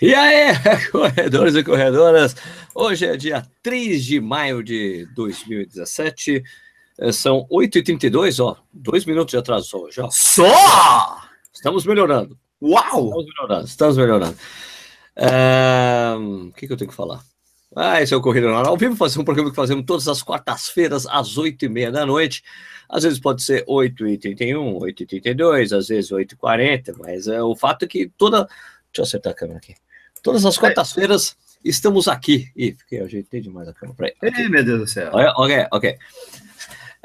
E aí, corredores e corredoras, hoje é dia 3 de maio de 2017, é, são 8h32, ó, dois minutos de atraso só hoje, ó. Só! Estamos melhorando. Uau! Estamos melhorando, estamos melhorando. É, O que, que eu tenho que falar? Ah, esse é o Corrida. Ao vivo, fazer um programa que fazemos todas as quartas-feiras, às 8h30 da noite. Às vezes pode ser 8h31, 8h32, às vezes 8h40, mas é, o fato é que toda. Deixa eu acertar a câmera aqui. Todas as quartas-feiras estamos aqui. Ih, fiquei, ajeitei demais a câmera. Peraí. Ei, meu Deus do céu. Ok, ok. ok.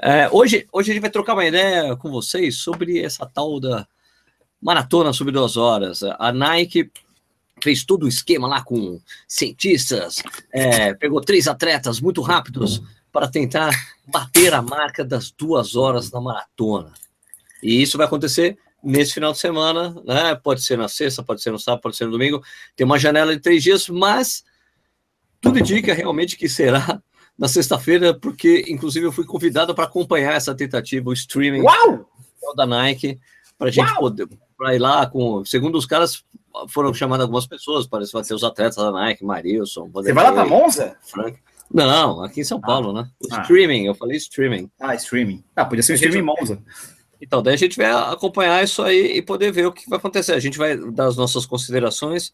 É, hoje, hoje a gente vai trocar uma ideia com vocês sobre essa tal da maratona sobre duas horas. A Nike fez todo o esquema lá com cientistas, é, pegou três atletas muito rápidos para tentar bater a marca das duas horas na maratona. E isso vai acontecer nesse final de semana, né? Pode ser na sexta, pode ser no sábado, pode ser no domingo. Tem uma janela de três dias, mas tudo indica realmente que será na sexta-feira, porque inclusive eu fui convidado para acompanhar essa tentativa, o streaming Uau! da Nike, para a gente Uau! poder para ir lá com. Segundo os caras, foram chamadas algumas pessoas, parece que vai ter os atletas da Nike, Marilson, Você vai lá para Monza? Frank. Não, aqui em São Paulo, né? O Ah. streaming, eu falei streaming. Ah, streaming. Ah, podia ser um A gente- streaming Monza. Então, daí a gente vai acompanhar isso aí e poder ver o que vai acontecer. A gente vai dar as nossas considerações,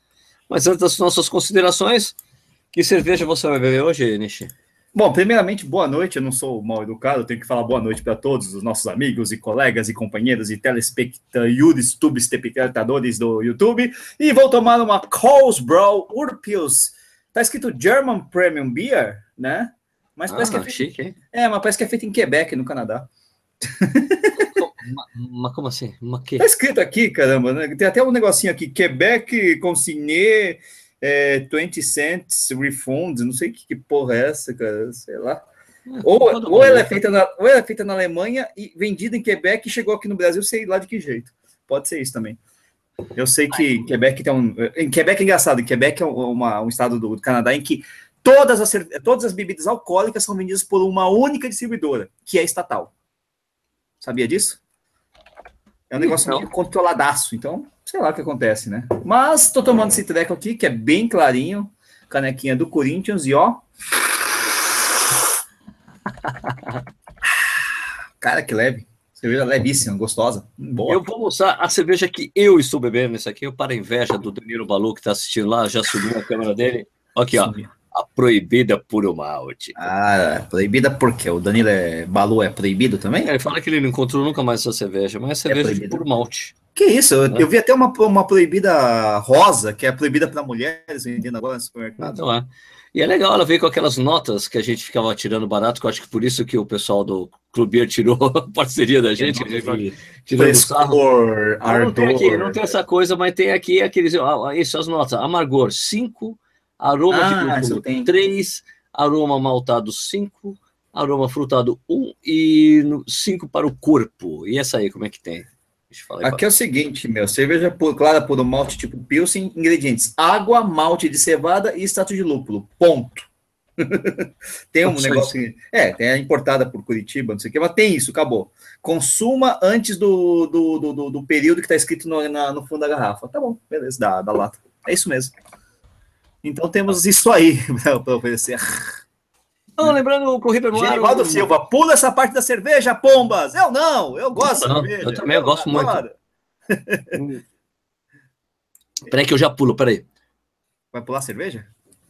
mas antes das nossas considerações, que cerveja você vai beber hoje, Nishi? Bom, primeiramente, boa noite. Eu não sou mal educado, eu tenho que falar boa noite para todos os nossos amigos e colegas e companheiros e telespectadores, telespectadores do YouTube. E vou tomar uma Colesbrow Urpils. Tá escrito German Premium Beer, né? Mas parece, que é, Ah, feito, chique, hein? é, mas parece que é feito em Quebec, no Canadá. Ma- Mas como assim? Mas que? Tá escrito aqui, caramba, né? Tem até um negocinho aqui, Quebec consigné é, 20 cents refund, não sei que, que porra é essa, cara, sei lá. Ou, Todo ou, ela é feita na, ou ela é feita na Alemanha e vendida em Quebec e chegou aqui no Brasil, sei lá de que jeito. Pode ser isso também. Eu sei que Quebec tem um. Em Quebec é engraçado, Quebec é um- uma- um estado do, do Canadá em que todas as, todas as bebidas alcoólicas são vendidas por uma única distribuidora, que é estatal. Sabia disso? É um negócio Não. meio controladaço, então, sei lá o que acontece, né? Mas tô tomando esse treco aqui, que é bem clarinho, canequinha do Corinthians, e ó. Cara, que leve. Cerveja levíssima, gostosa. Boa. Eu vou mostrar a cerveja que eu estou bebendo nesse aqui, para a inveja do Danilo Balu, que está assistindo lá, já subiu a câmera dele. Aqui, ó, a proibida puro malte. Ah, proibida por quê? O Danilo é Balu é proibido também? Ele fala que ele não encontrou nunca mais essa cerveja, mas é cerveja de proibida. puro malte. Que isso? Eu, Né? eu vi até uma, uma proibida rosa, que é proibida para mulheres vendendo agora no supermercado. Então é. E é legal, ela veio com aquelas notas que a gente ficava tirando barato, que eu acho que por isso que o pessoal do Clube Beer tirou a parceria da gente, que a gente. Frescor, Não, não tem aqui, não tem essa coisa, mas tem aqui aqueles. ah, Isso, as notas. Amargor 5, aroma Ah, de tem. 3, aroma maltado 5, aroma frutado 1 e 5 para o corpo. E essa aí, como é que tem? Deixa eu falar aí Aqui é o seguinte, meu, cerveja pu- clara por um malte tipo Pilsen, ingredientes, água, malte de cevada e extrato de lúpulo, ponto. tem um negócio, que- é, tem a importada por Curitiba, não sei o que, mas tem isso, acabou. Consuma antes do, do, do, do- do período que está escrito no, na- no fundo da garrafa. Tá bom, beleza, da, da lata. É isso mesmo. Então temos isso aí para oferecer. Não, lembrando o Corrida no Ar. Genivaldo o- Silva, pula essa parte da cerveja, pombas! Eu não, eu gosto Não, de cerveja. eu também gosto muito. Peraí que eu já pulo, peraí. Vai pular cerveja?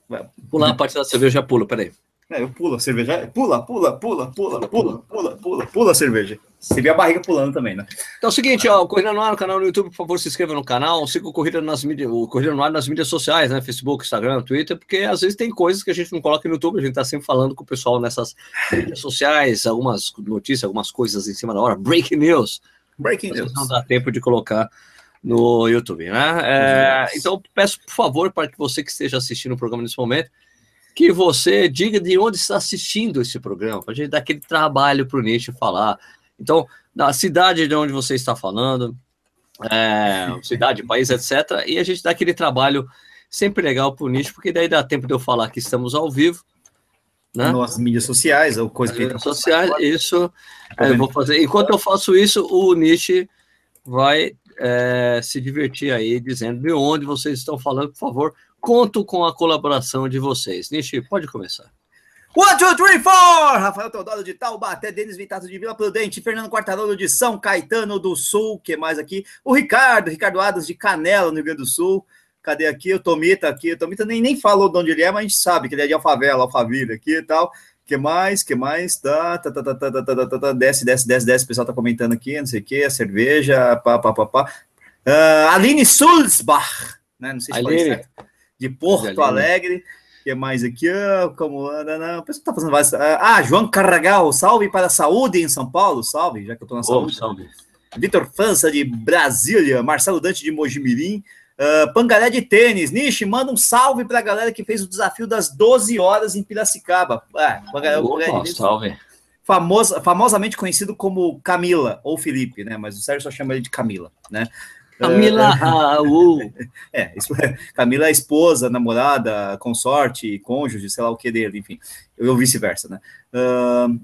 Vai. Pular a parte da cerveja, eu já pulo, peraí. É, eu pulo a cerveja. Pula, pula, pula, pula, pula, pula, pula, pula a cerveja. Você vê a barriga pulando também, né? Então é o seguinte, ó, o Corrida no Ar, o canal no YouTube, por favor, se inscreva no canal, siga o Corrida, nas mídias, o Corrida no Ar nas mídias sociais, né? Facebook, Instagram, Twitter, porque às vezes tem coisas que a gente não coloca no YouTube, a gente tá sempre falando com o pessoal nessas mídias sociais, algumas notícias, algumas coisas em cima da hora, breaking news, Breaking news. não dá tempo de colocar no YouTube, né? É, então, peço, por favor, para que você que esteja assistindo o programa nesse momento, que você diga de onde está assistindo esse programa, para a gente dar aquele trabalho para o Nietzsche falar. Então, da cidade de onde você está falando, é, cidade, país, etc. E a gente dá aquele trabalho sempre legal para o Nietzsche, porque daí dá tempo de eu falar que estamos ao vivo, né? Nas mídias sociais, ou coisa que redes sociais, isso é, eu vou fazer. Enquanto eu faço isso, o Nietzsche vai é, se divertir aí dizendo de onde vocês estão falando, por favor. Conto com a colaboração de vocês. Nishi, pode começar. One, two, three, four! Rafael Teodoro de Taubaté, Denis Vitato de Vila Prudente, Fernando Quartarolo de São Caetano do Sul, que mais aqui? O Ricardo, Ricardo Adas de Canela, no Rio Grande do Sul. Cadê aqui? O Tomita aqui. O Tomita nem, nem falou de onde ele é, mas a gente sabe que ele é de Alfavela, Alfaville aqui e tal. Que mais? Que mais? Tá tá, tá, tá, tá, tá, tá, tá, tá, tá, Desce, desce, desce, desce. O pessoal tá comentando aqui, não sei o que, a cerveja, pá, pá, pá, pá. Uh, Aline Sulzbach, né? Não sei se Aline, certo. De Porto Alegre que mais aqui? como anda? Não, o pessoal tá fazendo várias. Ah, João Carragal, salve para a saúde em São Paulo, salve, já que eu tô na saúde. Oh, salve. Vitor França de Brasília, Marcelo Dante de Mojimirim, uh, Pangaré de Tênis, Nishi, manda um salve para a galera que fez o desafio das 12 horas em Piracicaba. Ah, Pangaré, Opa, Pangaré salve. Famosa, famosamente conhecido como Camila ou Felipe, né? Mas o Sérgio só chama ele de Camila, né? Camila Raul. É, Camila é esposa, namorada, consorte, cônjuge, sei lá o que dele, enfim. Eu vice-versa, né? Uh,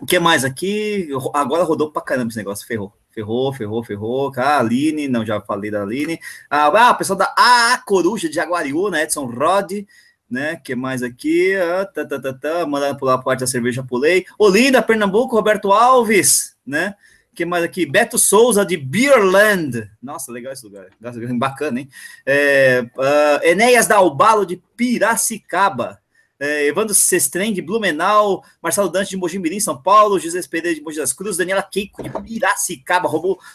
o que mais aqui? Agora rodou pra caramba esse negócio, ferrou. Ferrou, ferrou, ferrou. Ah, Aline, não, já falei da Aline. Ah, ah o pessoal da A Coruja de Jaguariú, né? Edson Rod, né? que mais aqui? Ah, tá, tá, tá, tá. Mandando pular a parte da cerveja, pulei. Olinda, Pernambuco, Roberto Alves, né? Que mais aqui? Beto Souza de Beerland. Nossa, legal esse lugar. Bacana, hein? É, uh, Enéas Dalbalo de Piracicaba. É, Evandro Sestrem de Blumenau, Marcelo Dante de Mojimirim, São Paulo, José Pereira de Mogi das Cruzes, Daniela Keiko de Piracicaba,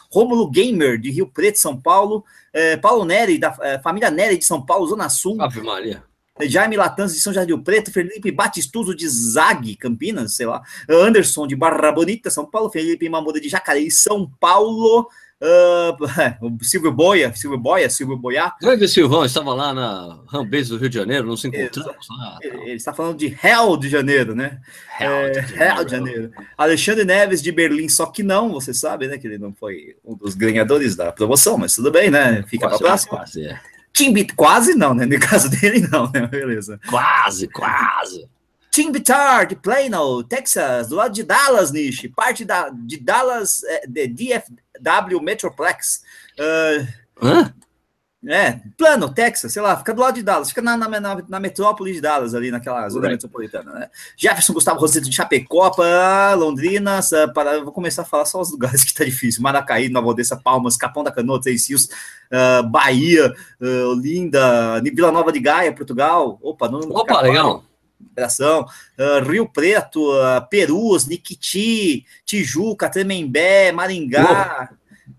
Rômulo Gamer de Rio Preto, São Paulo, é, Paulo Neri, da é, família Neri de São Paulo, Zona Sul. Ave Maria. Jaime Latanz de São Jardim do Preto, Felipe Batistuso de Zag, Campinas, sei lá, Anderson de Barra Bonita, São Paulo, Felipe Mamuda de Jacareí, São Paulo, uh, Silvio Boia, Silvio Boia, Silvio Boiá. Grande Silvão, estava lá na Rambês do Rio de Janeiro, não se encontramos lá. Ele, ele, está falando de Hell de Janeiro, né? Hell, é, de, Janeiro. Hell de Janeiro. Alexandre Neves de Berlim, só que não, você sabe, né, que ele não foi um dos ganhadores da promoção, mas tudo bem, né? Fica para próxima. Quase, é. Timbit, quase não, né? No caso dele, não, né? Beleza. Quase, quase. Tim Bitar, de Plano, Texas, do lado de Dallas, Nish, parte da, de Dallas, é, de DFW Metroplex. Uh, Hã? É, plano, Texas, sei lá, fica do lado de Dallas, fica na, na, na, na metrópole de Dallas, ali naquela zona right. metropolitana, né? Jefferson Gustavo Roseto de Chapecó, para Londrina, para, vou começar a falar só os lugares que tá difícil, Maracaí, Nova Odessa, Palmas, Capão da Canoa, Três Rios, uh, Bahia, uh, Olinda, Vila Nova de Gaia, Portugal, opa, não... Opa, legal! Operação, uh, Rio Preto, uh, Perus, Niquiti, Tijuca, Tremembé, Maringá,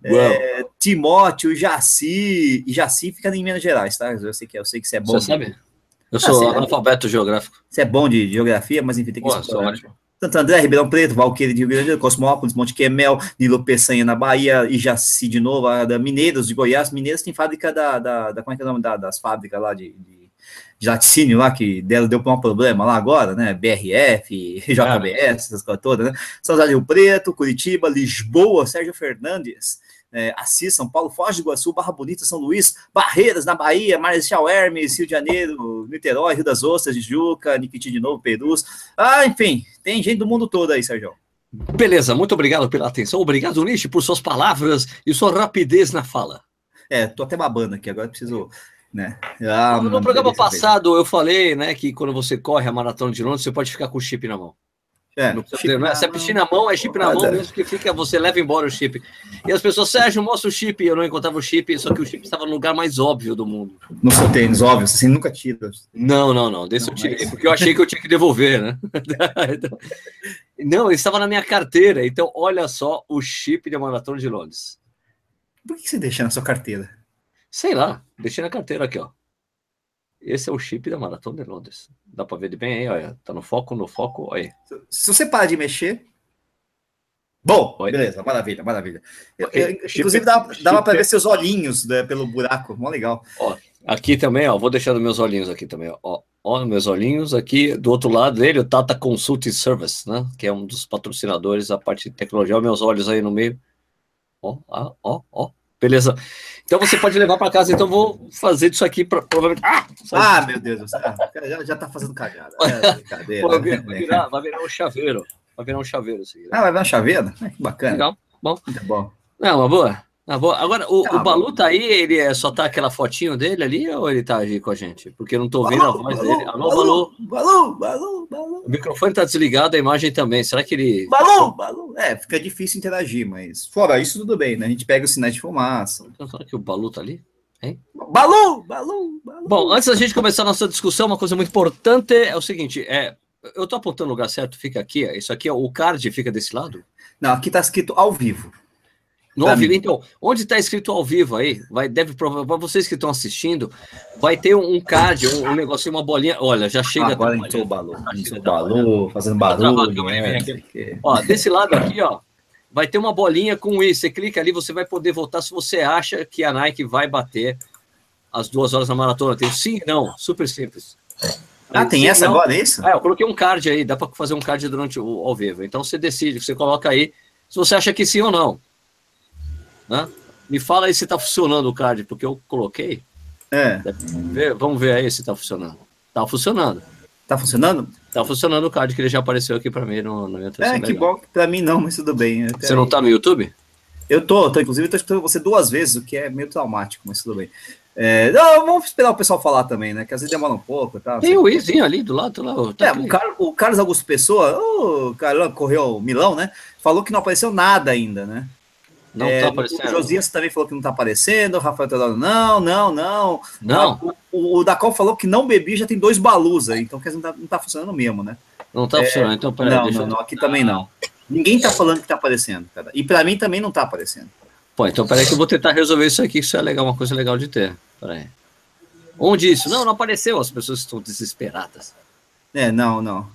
é, Timóteo, Jaci, e Jaci fica em Minas Gerais, tá? Eu sei que, eu sei que você é bom. Você sabe? Eu sou ah, analfabeto geográfico. Você é bom de geografia, mas enfim, tem que Pô, Santo André, Ribeirão Preto, Valqueira de Rio Grande do Sul, Cosmópolis, Monte Quemel, Nilo Peçanha na Bahia, e Jaci de novo, a da Mineiros de Goiás. Mineiros tem fábrica da, da, da como é que é o nome da, das fábricas lá de, de, de laticínio lá, que deu, deu um problema lá agora, né? BRF, JBS, essas coisas todas, né? São José do Rio Preto, Curitiba, Lisboa, Sérgio Fernandes, é, Assis, São Paulo, Foz do Iguaçu, Barra Bonita, São Luís, Barreiras, na Bahia, Marechal Hermes, Rio de Janeiro, Niterói, Rio das Ostras, Juca, Niquiti de novo, Perus. Ah, enfim, tem gente do mundo todo aí, Sérgio. Beleza, muito obrigado pela atenção. Obrigado, Nishi, por suas palavras e sua rapidez na fala. É, tô até babando aqui, agora preciso. Né? Ah, no, no programa passado eu falei né, que quando você corre a maratona de Londres, você pode ficar com o chip na mão. É, não né? Se é piscina na mão, é chip na mão mesmo, que fica, você leva embora o chip. E as pessoas, Sérgio, mostra o chip. Eu não encontrava o chip, só que o chip estava no lugar mais óbvio do mundo. No seu tênis, óbvio, você nunca tira. Não, não, não. Desse não, eu tirei, mas... porque eu achei que eu tinha que devolver, né? não, ele estava na minha carteira. Então, olha só o chip da Maratona de Londres. Por que você deixa na sua carteira? Sei lá, deixei na carteira aqui, ó. Esse é o chip da Maratona de Londres. Dá para ver de bem aí, olha. Tá no foco, no foco, aí. Se você parar de mexer. Bom, beleza, maravilha, maravilha. Okay. Eu, inclusive, dava, dava para ver seus olhinhos né, pelo buraco, mó legal. Ó, aqui também, ó, vou deixar os meus olhinhos aqui também, ó. Ó, meus olhinhos aqui, do outro lado dele, o Tata Consulting Service, né? Que é um dos patrocinadores da parte de tecnologia. Ó, meus olhos aí no meio. Ó, ó, ó, ó. Beleza. Então você pode levar para casa. Então vou fazer isso aqui pra, provavelmente. Ah, ah meu Deus do céu. Já, já tá fazendo cagada. É, vai, virar, vai virar um chaveiro. Vai virar um chaveiro. Assim, Ah, vai virar um chaveiro? É, que bacana. Legal. Bom. Muito bom. Não, uma boa. Ah, Agora, o, o Balu tá aí, ele é, só tá aquela fotinho dele ali ou ele tá aí com a gente? Porque eu não tô vendo Balu, a voz Balu, dele. Alô, Balu, Balu, Balu, Balu. O microfone tá desligado, a imagem também. Será que ele. Balu, Balu. É, fica difícil interagir, mas fora isso, tudo bem, né? A gente pega os sinais de fumaça. Então, será que o Balu tá ali? Hein? Balu, Balu, Balu. Bom, antes da gente começar a nossa discussão, uma coisa muito importante é o seguinte: é, eu tô apontando o lugar certo, fica aqui. Isso aqui, o card fica desse lado? Não, aqui tá escrito ao vivo. No ao vivo, então, onde está escrito ao vivo aí, vai, deve para vocês que estão assistindo, vai ter um card, um, um negócio, uma bolinha. Olha, já chega. Ah, agora entrou o balão, entrou o balão, fazendo barulho. Né? Ó, desse lado aqui, ó, vai ter uma bolinha com isso. Você clica ali, você vai poder votar se você acha que a Nike vai bater as duas horas na maratona. Tem sim e não, super simples. Ah, tem sim, essa não. agora, é isso? É, eu coloquei um card aí, dá para fazer um card durante o ao vivo. Então você decide, você coloca aí se você acha que sim ou não. Né? Me fala aí se está funcionando o card, porque eu coloquei. É. Vamos ver aí se está funcionando. Está funcionando. Está funcionando? Está funcionando o card que ele já apareceu aqui para mim no, meu É, que bom. Para mim não, mas tudo bem. Você aí. não está no YouTube? Eu tô, tô inclusive estou escutando você duas vezes, o que é meio traumático, mas tudo bem. É, não, vamos esperar o pessoal falar também, né? Que às vezes demora um pouco. Tá? Tem o Izinho ali do lado. Lá, tá é, o, Car o Carlos Augusto Pessoa, o cara correu Milão, né? Falou que não apareceu nada ainda, né? Não é, tá aparecendo. O Josias também falou que não tá aparecendo, o Rafael Teodoro, não, não, não. Não. O, o Dacol falou que não bebi, já tem dois balus aí, então quer dizer, não tá, não tá funcionando mesmo, né? Não tá é, funcionando, então peraí. Não, não, não, aqui também não. Ninguém tá falando que tá aparecendo, cara. E para mim também não tá aparecendo. Pô, então peraí que eu vou tentar resolver isso aqui, que isso é legal, uma coisa legal de ter. Peraí. Onde isso? Não, não apareceu, as pessoas estão desesperadas. É, não, não.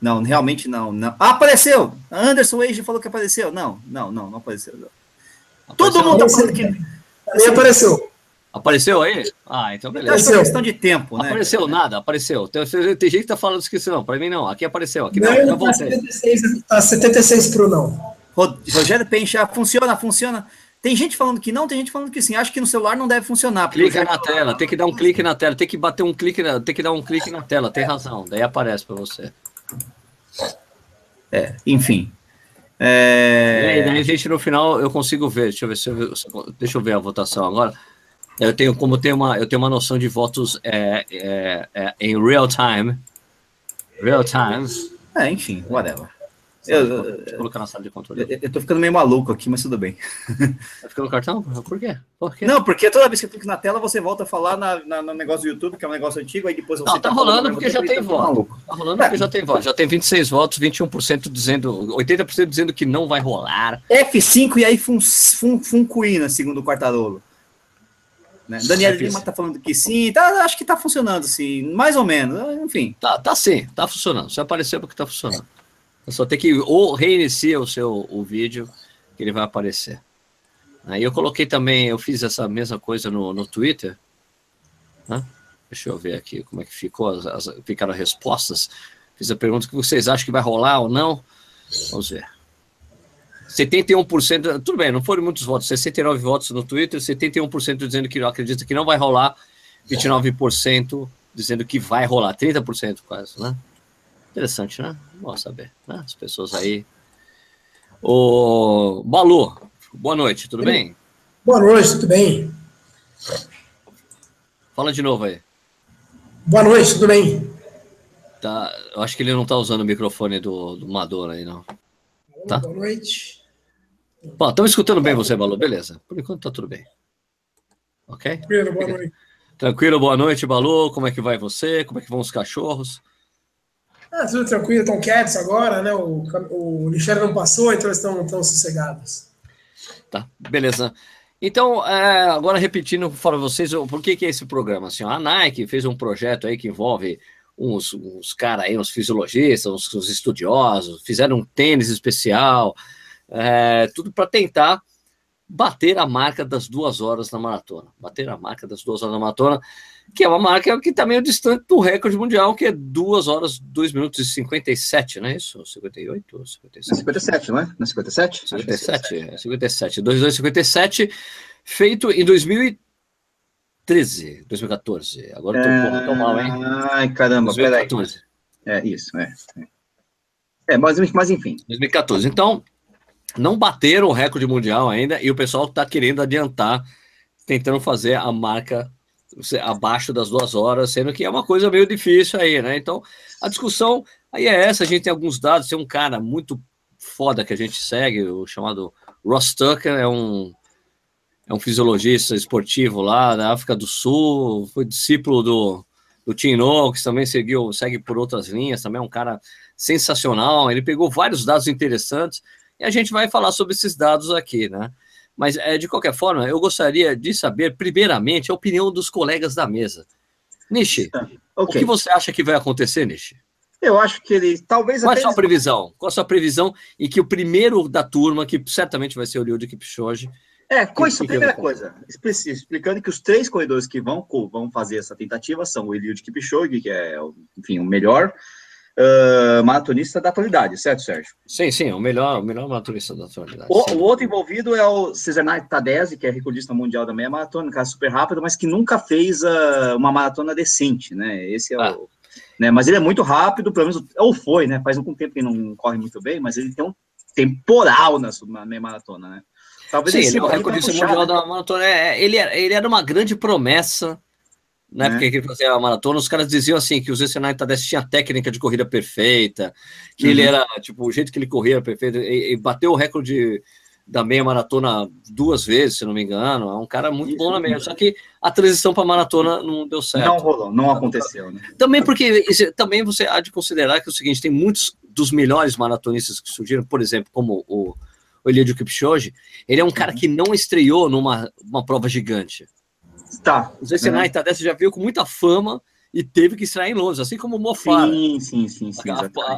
Não, realmente não, não. Ah, apareceu! Anderson Wage falou que apareceu. Não, não, não, não apareceu. apareceu Todo mundo tá falando que. Aí apareceu. Apareceu aí? Ah, então beleza. Apareceu. É questão de tempo, né? Apareceu nada, apareceu. Tem, tem gente que tá falando que não, para mim não. Aqui apareceu, aqui não, não, não tá 76, tá 76 pro não. Rogério Pencha, funciona, funciona. Tem gente falando que não, tem gente falando que sim. Acho que no celular não deve funcionar. Clica na tela, tem que dar um clique na tela, tem que bater um clique, na, tem que dar um clique na tela, tem razão. Daí aparece para você. É, enfim. É... Daí, gente, no final eu consigo ver. Deixa eu ver, se eu, deixa eu ver a votação agora. Eu tenho como ter uma, eu tenho uma noção de votos é, é, é, em real time. Real time. É, enfim, whatever. Eu, eu, colocar na sala de controle. Eu, eu tô ficando meio maluco aqui, mas tudo bem. Tá ficando cartão? Por quê? Por quê? Não, porque toda vez que eu clico na tela, você volta a falar na, na, no negócio do YouTube, que é um negócio antigo, aí depois você. Não, tá, tá rolando porque já tem voto. Tá rolando porque já tem voto. Já tem 26 votos, 21% dizendo. 80% dizendo que não vai rolar. F5 e aí fun, fun, funcuína, segundo o Quartarolo. Né? Daniel Lima tá falando que sim, tá, acho que tá funcionando, sim, mais ou menos, enfim. Tá, tá sim, tá funcionando. Se apareceu porque tá funcionando. É só ter que ou reinicia o seu o vídeo que ele vai aparecer. Aí eu coloquei também, eu fiz essa mesma coisa no, no Twitter. Né? Deixa eu ver aqui como é que ficou, as, as, ficaram as respostas. Fiz a pergunta que vocês acham que vai rolar ou não. Vamos ver. 71%, tudo bem, não foram muitos votos, 69 votos no Twitter, 71% dizendo que acredita que não vai rolar, 29% dizendo que vai rolar, 30% quase, né? Interessante, né? Bom saber, né? As pessoas aí. O Balu, boa noite, tudo bem? Boa noite, tudo bem? Fala de novo aí. Boa noite, tudo bem? Tá, eu acho que ele não está usando o microfone do, do Mador aí, não. Tá? Boa noite. Bom, estamos escutando bem você, Balu, beleza. Por enquanto tá tudo bem. Ok? Tranquilo, boa noite. Tranquilo, boa noite, Balu. Como é que vai você? Como é que vão os cachorros? Ah, tudo tranquilo, estão quietos agora, né? O, o lixeiro não passou, então eles estão tão sossegados. Tá, beleza. Então, é, agora repetindo para vocês, por que, que é esse programa? Assim, a Nike fez um projeto aí que envolve uns, uns caras aí, uns fisiologistas, uns, uns, estudiosos, fizeram um tênis especial, é, tudo para tentar bater a marca das duas horas na maratona. Bater a marca das duas horas na maratona que é uma marca que está meio distante do recorde mundial, que é 2 horas, 2 minutos e 57, não é isso? 58 ou 57? 57, não é? Não é 57? 57, é 57. 2257, feito em 2013, 2014. Agora eu tô um pouco mal, hein? Ai, caramba, 2014. peraí. É, isso, é. É, mas, mas enfim. 2014. Então, não bateram o recorde mundial ainda e o pessoal está querendo adiantar, tentando fazer a marca abaixo das duas horas, sendo que é uma coisa meio difícil aí, né? Então, a discussão aí é essa, a gente tem alguns dados, tem um cara muito foda que a gente segue, o chamado Ross Tucker, é um é um fisiologista esportivo lá da África do Sul, foi discípulo do, do Tim Noakes, também seguiu, segue por outras linhas, também é um cara sensacional, ele pegou vários dados interessantes, e a gente vai falar sobre esses dados aqui, né? Mas, é, de qualquer forma, eu gostaria de saber, primeiramente, a opinião dos colegas da mesa. Nishi, okay. o que você acha que vai acontecer, Nishi? Eu acho que ele talvez. Qual é a sua previsão? Qual a sua previsão e que o primeiro da turma, que certamente vai ser o Liu de Kipchoge. É, coisa, que, primeira coisa, explicando que os três corredores que vão, vão fazer essa tentativa são o Eliud Kipchoge, que é, enfim, o melhor, uh, maratonista da atualidade, certo, Sérgio? Sim, sim, o melhor, o melhor maratonista da atualidade. O, o outro envolvido é o Cesarnay Tadese, que é recordista mundial da meia maratona, um cara super rápido, mas que nunca fez uh, uma maratona decente, né? Esse é ah. o. Né, mas ele é muito rápido, pelo menos, ou foi, né? Faz um tempo que não corre muito bem, mas ele tem um temporal na, na meia maratona, né? Talvez Sim, ele é o recordista mundial da maratona. É, ele, era, ele era uma grande promessa né? Porque ele fazia a maratona, os caras diziam assim que o Zé Senai Tadesse tinha técnica de corrida perfeita, que uhum. ele era, tipo, o jeito que ele corria era perfeito, e, e, bateu o recorde da meia maratona duas vezes, se não me engano. É um cara muito Isso, bom na meia, só que a transição para maratona não deu certo. Não rolou, não aconteceu, né? Também porque também você há de considerar que é o seguinte, tem muitos dos melhores maratonistas que surgiram, por exemplo, como o o Eliud Kipchoge, ele é um cara uhum. que não estreou numa uma prova gigante. Tá. O Zé Senai uhum. já veio com muita fama e teve que estrear em Londres, assim como o Mofara. Sim, sim, sim. sim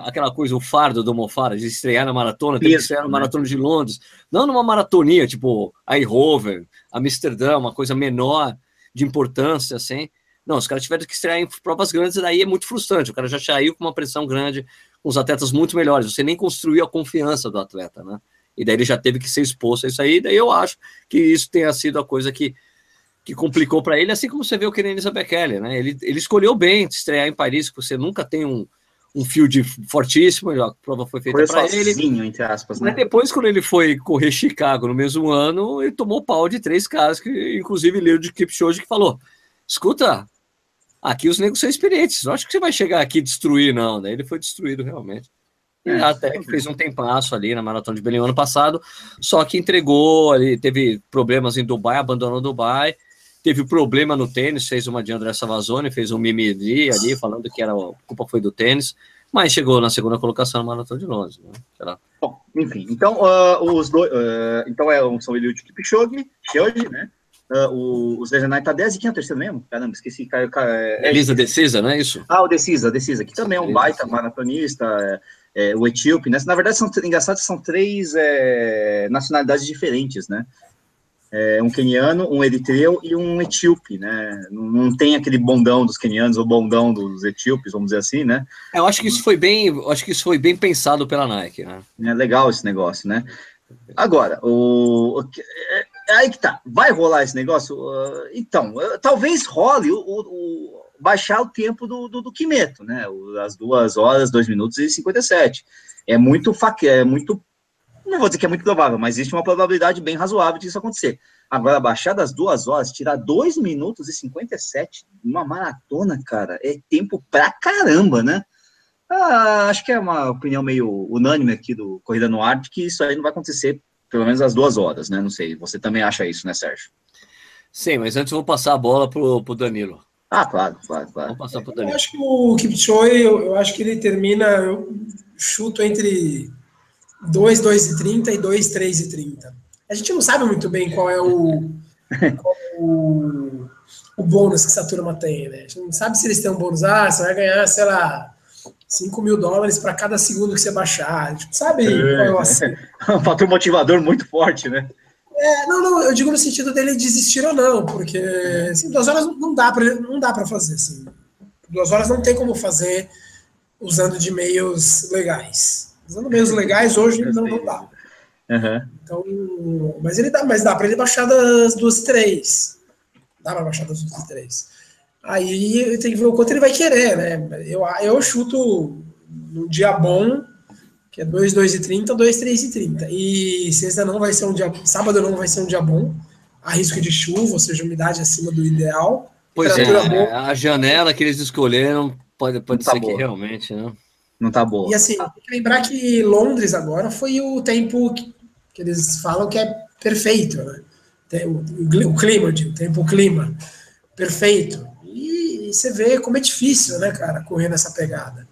aquela coisa, o fardo do Mofara, de estrear na maratona, teve que estrear na maratona de Londres. Não numa maratonia, tipo Eindhoven, Amsterdã, uma coisa menor de importância, assim. Não, os caras tiveram que estrear em provas grandes, e daí é muito frustrante. O cara já saiu com uma pressão grande, com os atletas muito melhores. Você nem construiu a confiança do atleta, né? E daí ele já teve que ser exposto a isso aí. Daí eu acho que isso tenha sido a coisa que que complicou para ele, assim como você vê o Kenenisa Bekele, né? Ele, ele escolheu bem estrear em Paris, que você nunca tem um, um field fortíssimo, a prova foi feita para ele. entre aspas, né? Mas depois, quando ele foi correr Chicago no mesmo ano, ele tomou pau de três caras, que inclusive leu de Kipchoge, que falou, escuta, aqui os negros são experientes, não acho que você vai chegar aqui e destruir, não. Daí ele foi destruído realmente. É, até que fez um tempasso ali na Maratona de Belém ano passado, só que entregou ali, teve problemas em Dubai, abandonou Dubai, teve problema no tênis, fez uma de André Savazone, fez um mimimi ali, falando que era, a culpa foi do tênis, mas chegou na segunda colocação no Maratona de Londres. Né? Bom, enfim, então uh, os dois, uh, então é, são Eliud Kipchoge, Kipchoge, né? Uh, o, os Legenais tá 10 e quem é o terceiro mesmo? Caramba, esqueci. Cara, cara, é, Elisa Decisa, não é isso? Ah, o Decisa, Decisa, que também é um baita maratonista, é, é, o etíope, né? Na verdade, são engraçados são três é, nacionalidades diferentes, né? É, um queniano, um eritreu e um etíope, né? Não, tem aquele bondão dos quenianos ou bondão dos etíopes, vamos dizer assim, né? É, eu acho que isso foi bem, acho que isso foi bem pensado pela Nike, né? É legal esse negócio, né? Agora, o, é, aí que tá, vai rolar esse negócio? Uh, então, uh, talvez role o, o, o, baixar o tempo do, do, do Kimeto, né? As duas horas, dois minutos e 57. É muito faque, é muito não vou dizer que é muito provável, mas existe uma probabilidade bem razoável disso acontecer. Agora, baixar das duas horas, tirar 2 minutos e 57 numa maratona, cara, é tempo pra caramba, né? Ah, acho que é uma opinião meio unânime aqui do Corrida no Ar, de que isso aí não vai acontecer pelo menos às duas horas, né? Não sei, você também acha isso, né, Sérgio? Sim, mas antes eu vou passar a bola pro, pro Danilo. Ah, claro, claro, claro. Vamos passar pro Danilo. Eu acho que o Kipchoge, eu, eu acho que ele termina, eu chuto entre 2, 2 e 30 e 2, 3 e 30. A gente não sabe muito bem qual é o, qual é o, o, bônus que essa turma tem, né? A gente não sabe se eles têm um bônus, ah, você vai ganhar, sei lá, 5 mil dólares para cada segundo que você baixar. A gente não sabe é, qual é um fator motivador muito forte, né? É, não, não, eu digo no sentido dele desistir ou não, porque assim, duas horas não dá para não dá para fazer assim. Duas horas não tem como fazer usando de meios legais. Usando meios legais hoje não, não dá. Uhum. Então, mas ele dá, mas dá para ele baixar das duas três. Dá para baixar das duas três. Aí tem que ver o quanto ele vai querer, né? Eu, eu chuto num dia bom que é 2, 2 e 30, 2, 3 e 30. E sexta não vai ser um dia, sábado não vai ser um dia bom, há risco de chuva, ou seja, umidade acima do ideal. Pois é, a janela que eles escolheram pode, pode tá ser boa. que realmente, né? Não tá boa. E assim, tem que lembrar que Londres agora foi o tempo que, que eles falam que é perfeito, né? O, o clima, o tempo clima perfeito. E, e, você vê como é difícil, né, cara, correr nessa pegada.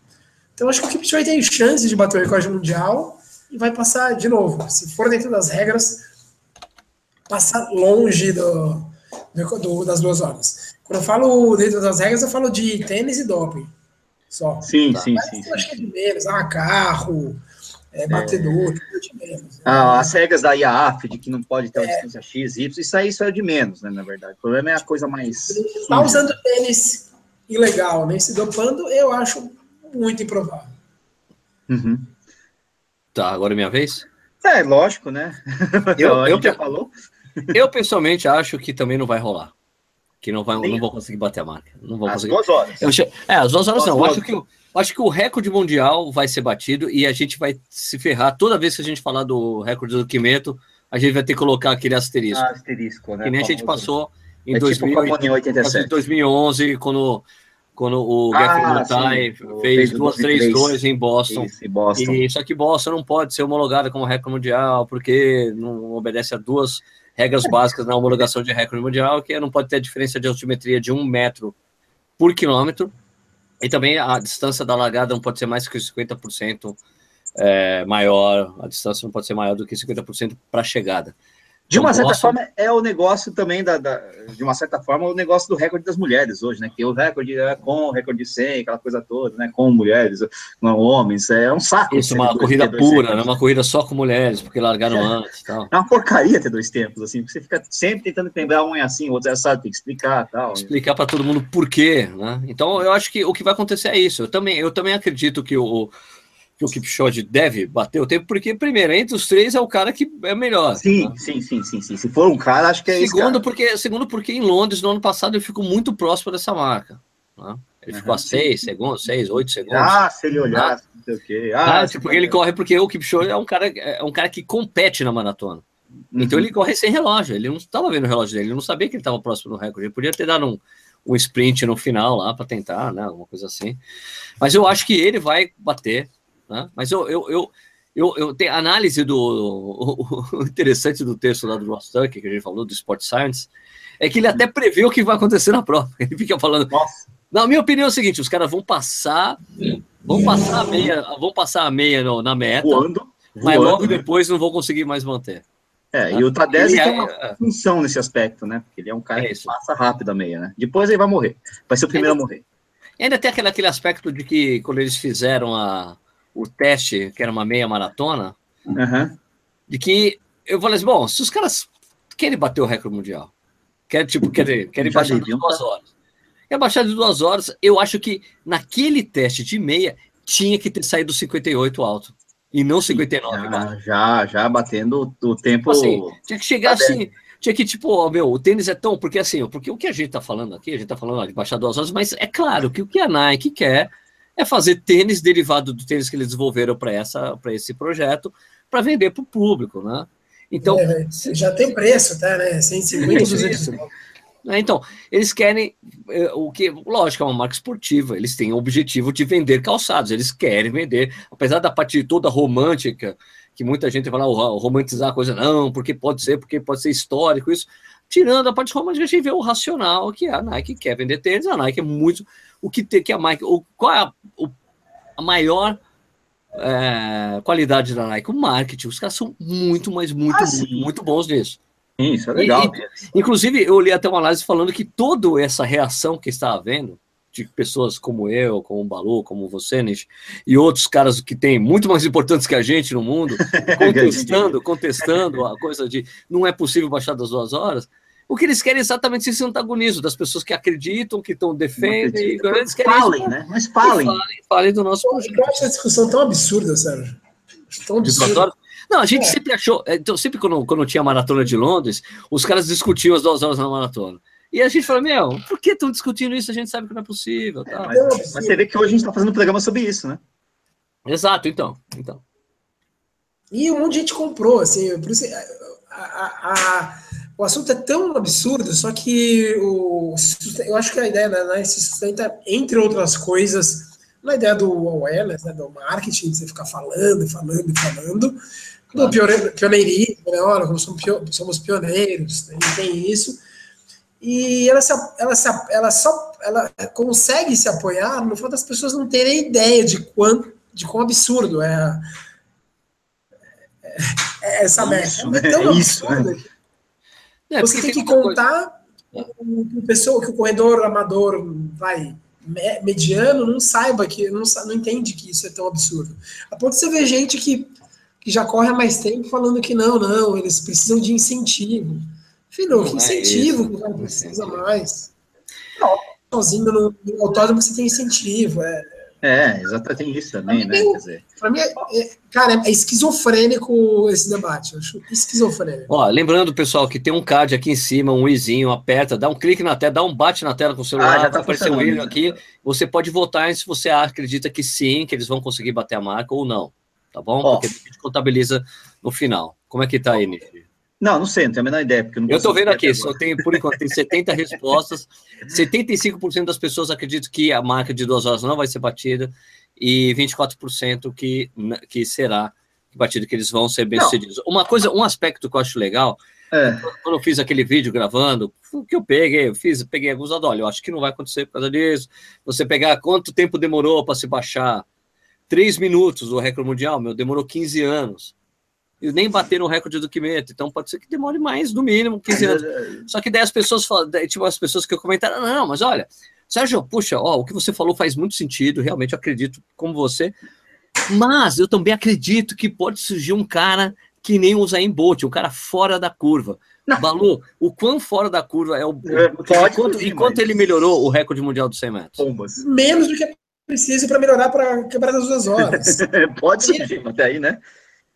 Então acho que o Kipchoge tem chance de bater o recorde mundial e vai passar de novo. Se for dentro das regras, passar longe do, do, do, das duas horas. Quando eu falo dentro das regras, eu falo de tênis e doping. Só. Sim, tá? sim, Mas sim. Eu acho que é de menos. Ah, carro, é, batedor, é. de menos. Ah, as regras da IAAF, de que não pode ter uma é. distância X, Y, isso aí isso é de menos, né, na verdade. O problema é a coisa mais. Está usando tênis ilegal, nem se dopando, eu acho muito improvável. Uhum. Tá, agora é minha vez? É, lógico, né? Eu, eu já falou. Eu pessoalmente acho que também não vai rolar. Que não, vai, não vou conseguir bater a marca. Não vou Às conseguir. duas horas. Eu, é, às duas horas não. Eu acho, que, eu acho que o recorde mundial vai ser batido e a gente vai se ferrar. Toda vez que a gente falar do recorde do Quimeto, a gente vai ter que colocar aquele asterisco. Ah, asterisco, né? Que nem a gente passou em é 2000, 2011, quando quando o ah, Mutai fez, duas, três, dois em Boston. Isso, Boston. E, só que Boston não pode ser homologada como recorde mundial, porque não obedece a duas regras básicas na homologação de recorde mundial, que não pode ter diferença de altimetria de um metro por quilômetro, e também a distância da largada não pode ser mais que 50% é, maior, a distância não pode ser maior do que 50% para a chegada. De uma certa forma, é o negócio também, da, da, de uma certa forma, o negócio do recorde das mulheres hoje, né? Que o recorde é com o recorde 100, aquela coisa toda, né? Com mulheres, com homens, é um saco. Isso, uma corrida pura, né? Uma corrida só com mulheres, porque largaram é. antes tal. É uma porcaria ter dois tempos, assim, porque você fica sempre tentando lembrar um é assim, o outro é assado, tem que explicar tal. Explicar para todo mundo por quê, né? Então, eu acho que o que vai acontecer é isso. Eu também, eu também acredito que o que o Kipchoge deve bater o tempo, porque, primeiro, entre os três é o cara que é melhor. Sim, né? sim, sim, sim, sim. Se for um cara, acho que é segundo, porque Segundo, porque em Londres, no ano passado, ele ficou muito próximo dessa marca. Né? Ele uhum, ficou a seis segundos, seis, oito segundos. Ah, se ele olhar, não sei o quê. Ah, ah tipo, ele corre porque o Kipchoge é um cara, é um cara que compete na maratona. Uhum. Então ele corre sem relógio. Ele não estava vendo o relógio dele, ele não sabia que ele estava próximo do recorde. Ele podia ter dado um, um sprint no final lá para tentar, né? Alguma coisa assim. Mas eu acho que ele vai bater. Né? Mas eu, eu, eu, eu, eu tenho análise do o, o interessante do texto lá do Ross Tucker, que a gente falou, do Sport Science, é que ele até prevê o que vai acontecer na prova. Ele fica falando. Nossa. Na minha opinião é o seguinte: os caras vão passar, vão passar a meia, vão passar a meia no, na meta, voando, mas voando, logo depois não vão conseguir mais manter. É, e o Tadez tem uma é, função nesse aspecto, né? Porque ele é um cara é que passa rápido a meia, né? Depois ele vai morrer. Vai ser o primeiro a morrer. E ainda tem aquele, aquele aspecto de que quando eles fizeram a, o teste, que era uma meia maratona, uhum. de que eu falei assim, bom, se os caras querem bater o recorde mundial, querem, tipo, querem, querem baixar de duas horas, quer baixar de duas horas, eu acho que naquele teste de meia tinha que ter saído 58 alto. E não 59, já, já, já batendo o tempo. Assim, tinha que chegar assim, tinha que, tipo, ó, meu, o tênis é tão. Porque assim, porque o que a gente tá falando aqui, a gente tá falando de baixar duas horas, mas é claro que o que a Nike quer é fazer tênis derivado do tênis que eles desenvolveram para essa para esse projeto para vender para o público, né? Então é, já tem preço, tá, né? 150, 200 é, então, eles querem é, o que, lógico, é uma marca esportiva, eles têm o objetivo de vender calçados, eles querem vender, apesar da parte toda romântica, que muita gente fala, oh, romantizar a coisa, não, porque pode ser, porque pode ser histórico, isso. Tirando a parte romântica, a gente vê o racional, que a Nike quer vender tênis, a Nike é muito o que, que a Nike, o, qual é a, o, a maior é, qualidade da Nike? O marketing. Os caras são muito, mas muito, ah, muito, muito, bons nisso. Isso, é legal. E, inclusive, eu li até uma análise falando que toda essa reação que está havendo, de pessoas como eu, como o Balu, como você, Nish, e outros caras que têm muito mais importantes que a gente no mundo, contestando, contestando a coisa de não é possível baixar das duas horas, o que eles querem é exatamente esse antagonismo das pessoas que acreditam, que estão defendem. Eles querem falem, isso, né? Mas falem. falem. Falem do nosso projeto. Eu acho essa discussão tão absurda, Sérgio. Tão absurda. Não, a gente é. sempre achou. É, então, sempre quando, quando tinha a maratona de Londres, os caras discutiam as duas horas na maratona. E a gente fala, meu, por que estão discutindo isso? A gente sabe que não é possível. Tá? É, mas, mas, você vê que hoje a gente está fazendo um programa sobre isso, né? Exato, então. então. E um monte de gente comprou, assim, por isso a, a, a, o assunto é tão absurdo, só que o, eu acho que a ideia da né, se sustenta, entre outras coisas, na ideia do awareness, né, do marketing, de você ficar falando, falando, falando, do pioneirismo, né, olha, como somos pioneiros, né, tem isso, e ela, se, ela, se, ela só ela consegue se apoiar no fato das pessoas não terem ideia de quanto de quão absurdo é, é, é essa isso, merda. É tão né? isso, absurdo. Né? É, você tem que contar o, o pessoa que o corredor amador vai mediano não saiba que não, não entende que isso é tão absurdo. A ponto de você ver gente que, que já corre há mais tempo falando que não, não, eles precisam de incentivo. Filho, que é incentivo é que o cara precisa mais. Não. Sozinho no, no autódromo você tem incentivo. É, é exatamente isso também, né? Tem, Quer dizer... Pra mim, é, é, cara, é esquizofrênico esse debate. Eu acho esquizofrênico. Ó, lembrando, pessoal, que tem um card aqui em cima, um izinho, aperta, dá um clique na tela, dá um bate na tela com o celular, ah, já tá aparecer um aqui. Você pode votar se você acredita que sim, que eles vão conseguir bater a marca ou não. Tá bom? Ó. Porque a gente contabiliza no final. Como é que tá aí? Não, não sei, não tenho a menor ideia. Porque eu estou vendo aqui, só tem, por enquanto, tem 70 respostas. 75% das pessoas acreditam que a marca de duas horas não vai ser batida e 24% que, que será batida, que eles vão ser bem-sucedidos. Uma coisa, um aspecto que eu acho legal, é. quando eu fiz aquele vídeo gravando, o que eu peguei, eu fiz, peguei alguns olha, eu acho que não vai acontecer por causa disso. Você pegar quanto tempo demorou para se baixar? Três minutos o recorde mundial, meu, demorou 15 anos e nem bateram o recorde do Kimeto, então pode ser que demore mais, no mínimo, 15 anos. Só que daí as pessoas falam, tipo, as pessoas que comentaram, não, mas olha, Sérgio, puxa, ó, o que você falou faz muito sentido, realmente eu acredito como você, mas eu também acredito que pode surgir um cara que nem o Zayn Bolt, um cara fora da curva. Não. Balu, o quão fora da curva é o. É, enquanto, enquanto ele melhorou o recorde mundial dos 100 metros? Bombas. Menos do que precisa para melhorar para quebrar as duas horas. pode surgir, até aí, né?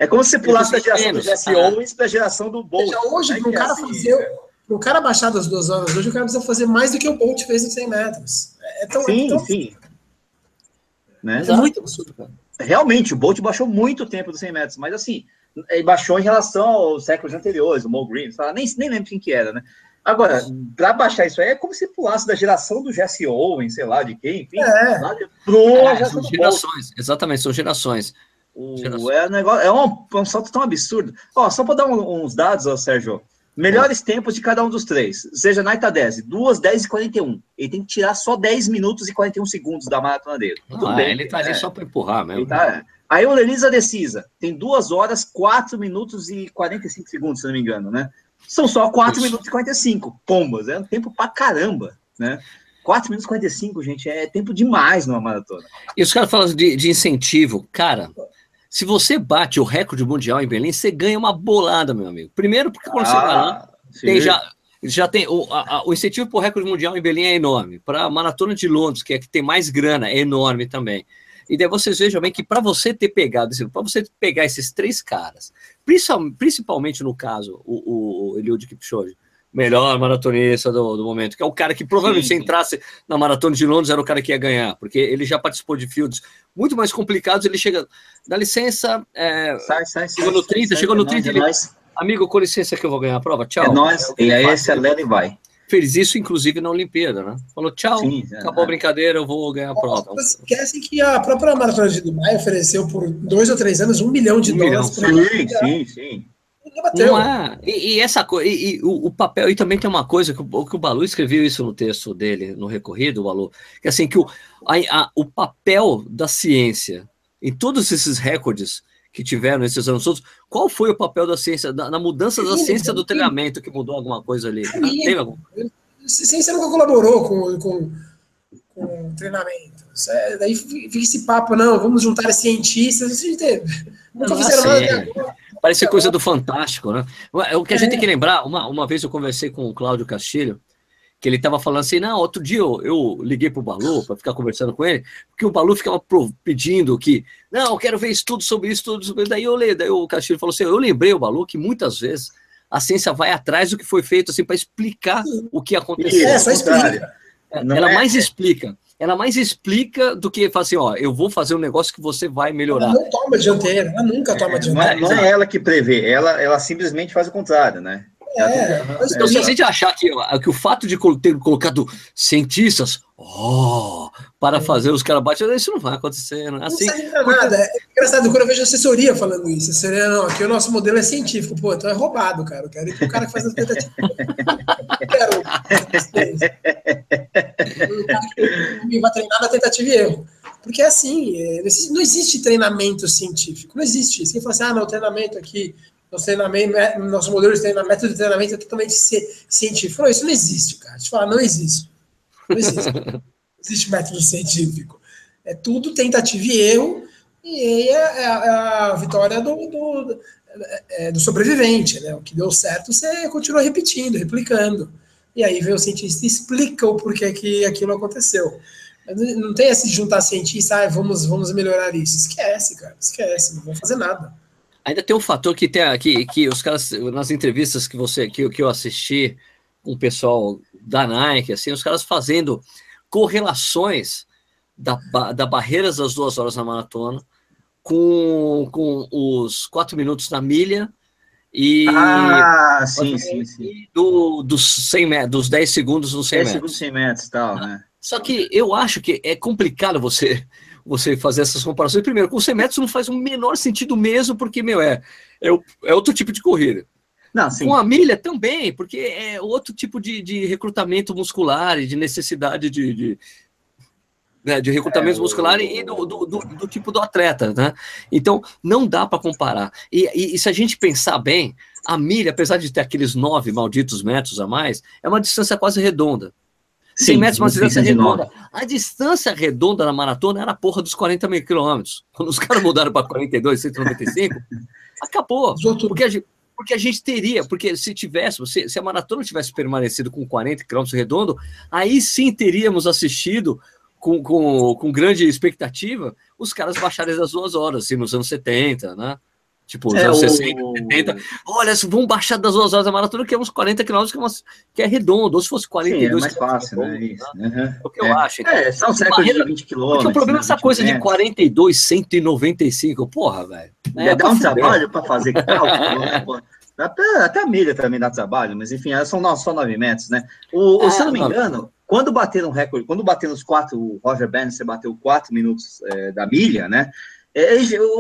É como se você pulasse da geração do Jesse Owens para a geração do Bolt. Veja, hoje, para o cara assim, fazer. Para o cara baixar das duas horas, hoje o cara precisa fazer mais do que o Bolt fez nos 100 metros. É tão, sim, é tão... sim. Né? É muito absurdo, cara. Realmente, o Bolt baixou muito tempo dos 100 metros, mas assim, ele baixou em relação aos séculos anteriores, o Mo Green, nem, nem lembro quem que era, né? Agora, para baixar isso aí, é como se pulasse da geração do Jesse Owens, sei lá, de quem, enfim, é. lá de, pro é, são gerações, exatamente, são gerações. O, é, um negócio, é um, um salto tão absurdo. Ó, só para dar um, uns dados, ó, Sérgio. Melhores tempos de cada um dos três. Seja Naita 10, 2, 10 e 41. Ele tem que tirar só 10 minutos e 41 segundos da maratona dele. Ah, Tudo bem, ele tá ali é. só para empurrar mesmo. Tá, Aí o Elisa Decisa tem 2 horas, 4 minutos e 45 segundos, se não me engano, né? São só 4 Isso. minutos e 45. Pombas, é um tempo pra caramba, né? 4 minutos e 45, gente, é tempo demais numa maratona. E os caras falam de, de incentivo. Cara, se você bate o recorde mundial em Berlim, você ganha uma bolada, meu amigo. Primeiro, porque quando ah, você vai lá, tem já, já tem o, a, o incentivo para o recorde mundial em Berlim é enorme. Para a maratona de Londres, que é que tem mais grana, é enorme também. E daí vocês vejam bem que para você ter pegado, para você pegar esses três caras, principalmente no caso, o, o Eliud Kipchoge, melhor maratonista do, do, momento, que é o cara que provavelmente sim, se entrasse na maratona de Londres era o cara que ia ganhar, porque ele já participou de fields muito mais complicados, ele chega, dá licença, é, sai, sai, chegou no 30, sai, chegou no 30, ele, amigo, com licença que eu vou ganhar a prova, tchau. É nós, e aí acelera e vai. Fez isso, inclusive, na Olimpíada, né? Falou, tchau, sim, é, acabou é. a brincadeira, eu vou ganhar a prova. Vocês esquecem que a própria Maratona de Dubai ofereceu por dois ou três anos um milhão de um dólares. Milhão. Sim, sim, sim. Não é. E, e essa coisa, e, e o, o, papel, e também tem uma coisa que, o, que o Balu escreveu isso no texto dele, no recorrido, Balu, que assim, que o, a, a, o papel da ciência em todos esses recordes que tiveram nesses anos todos, qual foi o papel da ciência, na, na mudança da ciência do treinamento que mudou alguma coisa ali? Ah, teve alguma coisa? A ciência nunca colaborou com, com, com o treinamento. É, daí fica esse papo, não, vamos juntar cientistas, isso teve. Nunca fizeram nada Parece coisa do Fantástico, né? O que a gente tem que lembrar, uma, uma vez eu conversei com o Cláudio Castilho, que ele estava falando assim, não, outro dia eu, eu liguei para o Balu para ficar conversando com ele, porque o Balu ficava pedindo que, não, eu quero ver estudo sobre isso, tudo sobre isso. Daí, eu, daí o Castilho falou assim, eu lembrei o Balu que muitas vezes a ciência vai atrás do que foi feito assim para explicar o que aconteceu. É, só explica. Ela é... mais explica. Ela mais explica do que fala assim, ó, eu vou fazer um negócio que você vai melhorar. Ela não toma dianteira, ela nunca toma dianteira. Não é, não é ela que prevê, ela, ela simplesmente faz o contrário, né? É, então, se a gente achar que, que o fato de ter colocado cientistas oh, para é. fazer os caras bater, isso não vai acontecer. Não é assim. Não nada. É engraçado, quando eu vejo assessoria falando isso, seria, não, aqui o nosso modelo é científico. Pô, então é roubado, cara. Eu quero ir pro cara que faz as tentativas. eu quero. o cara que vai treinar na tentativa e erro. Porque é assim, é, não existe treinamento científico. Não existe. Você fala assim, ah, não, treinamento aqui nosso treinamento, é, nosso modelo de treinamento, método de treinamento é totalmente científico. Não, isso não existe, cara. Deixa eu falar, não existe. Não existe. não existe método científico. É tudo tentativa e erro, e é, é, a, é a vitória do, do, é, do, sobrevivente. Né? O que deu certo, você continua repetindo, replicando. E aí vem o cientista e explica o porquê que aquilo aconteceu. Não tem esse juntar cientista, ah, vamos, vamos melhorar isso. Esquece, cara, esquece, não vão fazer nada. Ainda tem um fator que tem aqui, que os caras, nas entrevistas que você que, que eu assisti com o pessoal da Nike, assim, os caras fazendo correlações da, da barreiras das duas horas na maratona com, com os quatro minutos na milha e ah, sim, sim, sim. Do, dos 100 metros, dos 10 segundos nos 100 10 metros. segundos 100 metros tal, né? Só que eu acho que é complicado você você fazer essas comparações. Primeiro, com 100 metros não faz o menor sentido mesmo, porque, meu, é, é, é outro tipo de corrida. Não, com a milha também, porque é outro tipo de, de recrutamento muscular e de necessidade de, de, né, de recrutamento é, muscular o... e do, do, do, do, tipo do atleta, né? Então, não dá para comparar. E, e, e, se a gente pensar bem, a milha, apesar de ter aqueles nove malditos metros a mais, é uma distância quase redonda. 100 metros, uma distância redonda. A distância redonda na maratona era a porra dos 40 mil quilômetros. Quando os caras mudaram para 42, 195, acabou. Porque a, gente, porque a gente teria, porque se tivesse, se, se a maratona tivesse permanecido com 40 quilômetros redondo, aí sim teríamos assistido com, com, com grande expectativa os caras baixarem das duas horas, assim, nos anos 70, né? Tipo, é, 60, o... 70. Olha, vamos baixar das duas horas da maratona, que é uns 40 quilômetros, que, é que é redondo. Ou se fosse 42 Sim, é mais fácil, né? Isso. Uhum. É o que eu é. acho. Então. É, são cerca de 20 quilômetros. Porque o problema é essa coisa de 42, 195. Porra, velho. É, dá um trabalho para fazer cálculo. até, até a milha também dá trabalho, mas enfim, são só 9 metros, né? O, ah, se eu não me engano, quando bateram um recorde, quando bateram os quatro, o Roger Bannister bateu 4 minutos é, da milha, né? É,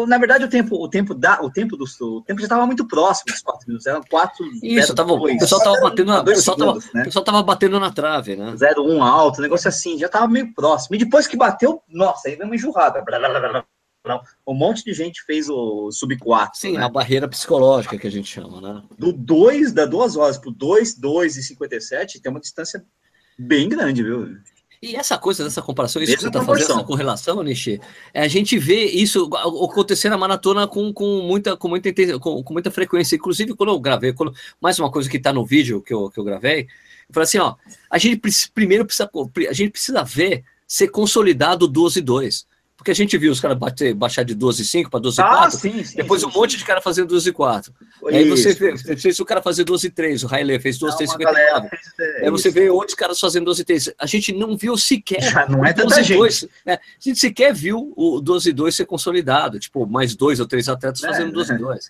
na verdade, o tempo, o tempo da, o tempo do o tempo já estava muito próximo dos quatro minutos, eram quatro. Isso, tava, o pessoal estava batendo, na, pessoal segundos, tava, né? pessoal tava batendo na trave, né? 0,1 alto, negócio assim, já estava meio próximo. E depois que bateu, nossa, aí veio uma enjurrada. Blá, blá, blá, um monte de gente fez o sub 4. Sim, né? a barreira psicológica que a gente chama, né? Do 2, da duas horas para o 2, 2 e 57, tem uma distância bem grande, viu? E essa coisa dessa comparação, isso Mesma que você está fazendo, essa correlação, Nishi, é a gente vê isso acontecer na maratona com, com, muita, com, muita, com, com muita frequência. Inclusive, quando eu gravei, quando, mais uma coisa que está no vídeo que eu, que eu gravei, eu falei assim: ó, a gente primeiro precisa, a gente precisa ver ser consolidado 12 e 2. Porque a gente viu os caras baixar de 12,5 para 12,4. Ah, sim, sim, depois sim, um monte de cara fazendo 12,4. Aí você vê, você vê o cara fazer 12,3, o Riley fez 12,359. Aí você vê outros caras fazendo 12,3. A gente não viu sequer. Já não é tanta 12, 2, né? A gente sequer viu o 12,2 ser consolidado. Tipo, mais dois ou três atletas é, fazendo 12,2.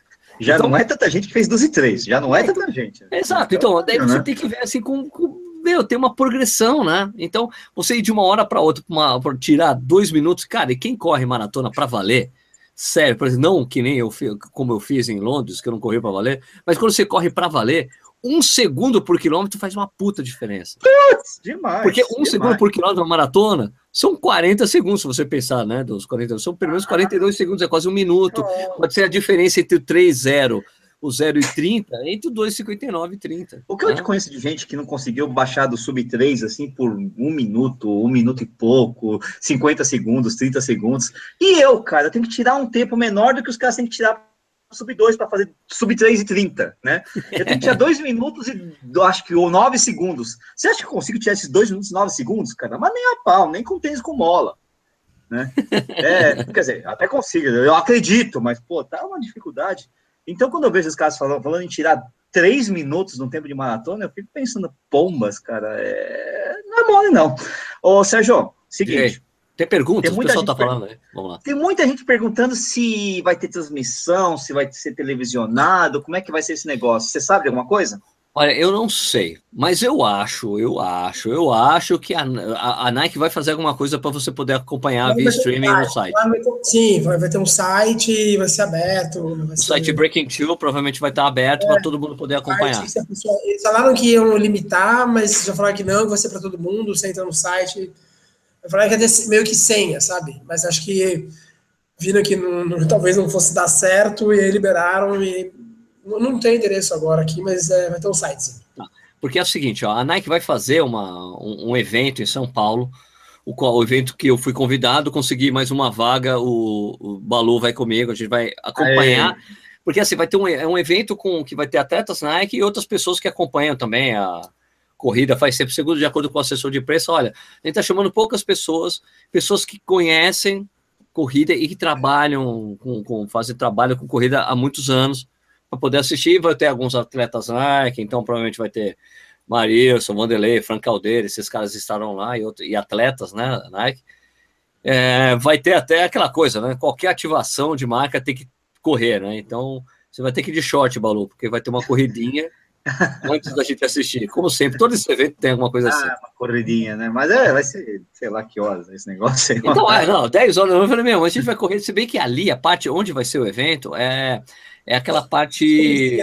Já então, não é tanta gente que fez 12,3. Já não é tanta gente. Exato. Então, daí você né? tem que ver assim com, com meu, tem uma progressão, né? Então, você ir de uma hora para outra para tirar dois minutos, cara, e quem corre maratona para valer, sério, por exemplo, não que nem eu como eu fiz em Londres, que eu não corri para valer, mas quando você corre para valer, um segundo por quilômetro faz uma puta diferença. Putz, demais. Porque um demais. segundo por quilômetro na maratona são 40 segundos, se você pensar, né? Dos 40, são pelo menos 42 segundos, é quase um minuto. Pode ser a diferença entre o 3 0 o 0 e 30 entre o 2,59 e 30. O que né? eu te conheço de gente que não conseguiu baixar do sub 3 assim por um minuto, um minuto e pouco, 50 segundos, 30 segundos. E eu, cara, eu tenho que tirar um tempo menor do que os caras têm que tirar sub 2 para fazer sub 3 e 30, né? Eu tenho que tirar 2 minutos e acho que ou 9 segundos. Você acha que eu consigo tirar esses 2 minutos e 9 segundos, cara? Mas nem a pau, nem com tênis com mola. Né? É, quer dizer, até consigo, eu acredito, mas pô, tá uma dificuldade. Então, quando eu vejo os caras falando, falando em tirar três minutos no tempo de maratona, eu fico pensando, pombas, cara, é... não é mole, não. Ô, Sérgio, Seguinte. Tem perguntas? Tem o pessoal está falando aí. Vamos lá. Tem muita gente perguntando se vai ter transmissão, se vai ser televisionado, como é que vai ser esse negócio. Você sabe alguma coisa? Olha, eu não sei, mas eu acho, eu acho, eu acho que a, a, a Nike vai fazer alguma coisa para você poder acompanhar via streaming um no site. Vai ter, sim, vai, vai, ter um site, vai ser aberto. Vai o ser... site Breaking Two provavelmente vai estar aberto é, para todo mundo poder acompanhar. Site, pessoa, eles falaram que iam limitar, mas já falaram que não, vai ser para todo mundo. Você entra no site. Falaram que ia ter meio que senha, sabe? Mas acho que viram que não, não, talvez não fosse dar certo e aí liberaram e não tem endereço agora aqui, mas é, vai ter um site, sim. Tá. Porque é o seguinte, ó, a Nike vai fazer uma, um, um evento em São Paulo, o, qual, o evento que eu fui convidado, consegui mais uma vaga, o, o Balu vai comigo, a gente vai acompanhar. Aê. Porque assim, vai ter um, é um evento com que vai ter atletas Nike e outras pessoas que acompanham também a corrida, faz sempre segundo, de acordo com o assessor de preço. Olha, a gente está chamando poucas pessoas, pessoas que conhecem corrida e que trabalham com, com fazem trabalho com corrida há muitos anos para poder assistir. Vai ter alguns atletas Nike, então provavelmente vai ter Marilson, Vanderlei, Frank Caldeira, esses caras estarão lá e, outro, e atletas, né, Nike. É, vai ter até aquela coisa, né? Qualquer ativação de marca tem que correr, né? Então você vai ter que ir de short, Balu, porque vai ter uma corridinha antes da gente assistir. Como sempre, todo esse evento tem alguma coisa ah, assim. uma corridinha, né? Mas é, vai ser, sei lá que horas esse negócio. Então, é, não, 10 horas. Eu falei, meu, a gente vai correr, se bem que ali, a parte onde vai ser o evento, é é aquela parte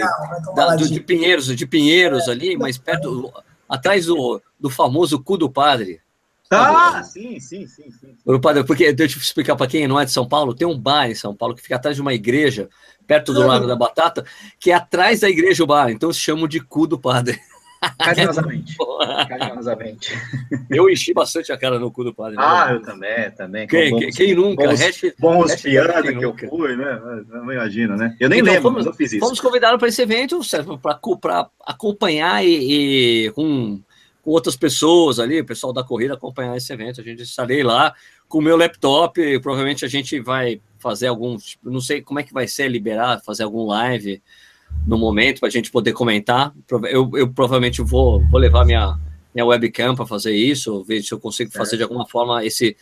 da, do, de Pinheiros, de Pinheiros é, ali, mais perto, atrás do, do famoso cu do padre. Ah, sim, sim, sim, sim. O padre, porque deixa eu explicar para quem não é de São Paulo, tem um bar em São Paulo que fica atrás de uma igreja, perto do Lago da Batata, que é atrás da igreja o bar, então se chama de cu do padre. Carinhosamente. Carinhosamente. Eu enchi bastante a cara no cu do padre. Né? Ah, eu também, também. Quem, bons, quem nunca? Bons, hashtag, bons piadas que nunca. eu fui, né? Não imagino, né? Eu nem então, lembro, fomos, eu fiz isso. Fomos convidados para esse evento, para acompanhar e, e com, com, outras pessoas ali, o pessoal da corrida acompanhar esse evento. A gente estarei lá com o meu laptop, provavelmente a gente vai fazer algum, não sei como é que vai ser liberar, fazer algum live no momento para a gente poder comentar. Eu, eu provavelmente vou, vou levar minha, minha webcam para fazer isso, ver se eu consigo fazer de alguma forma esse,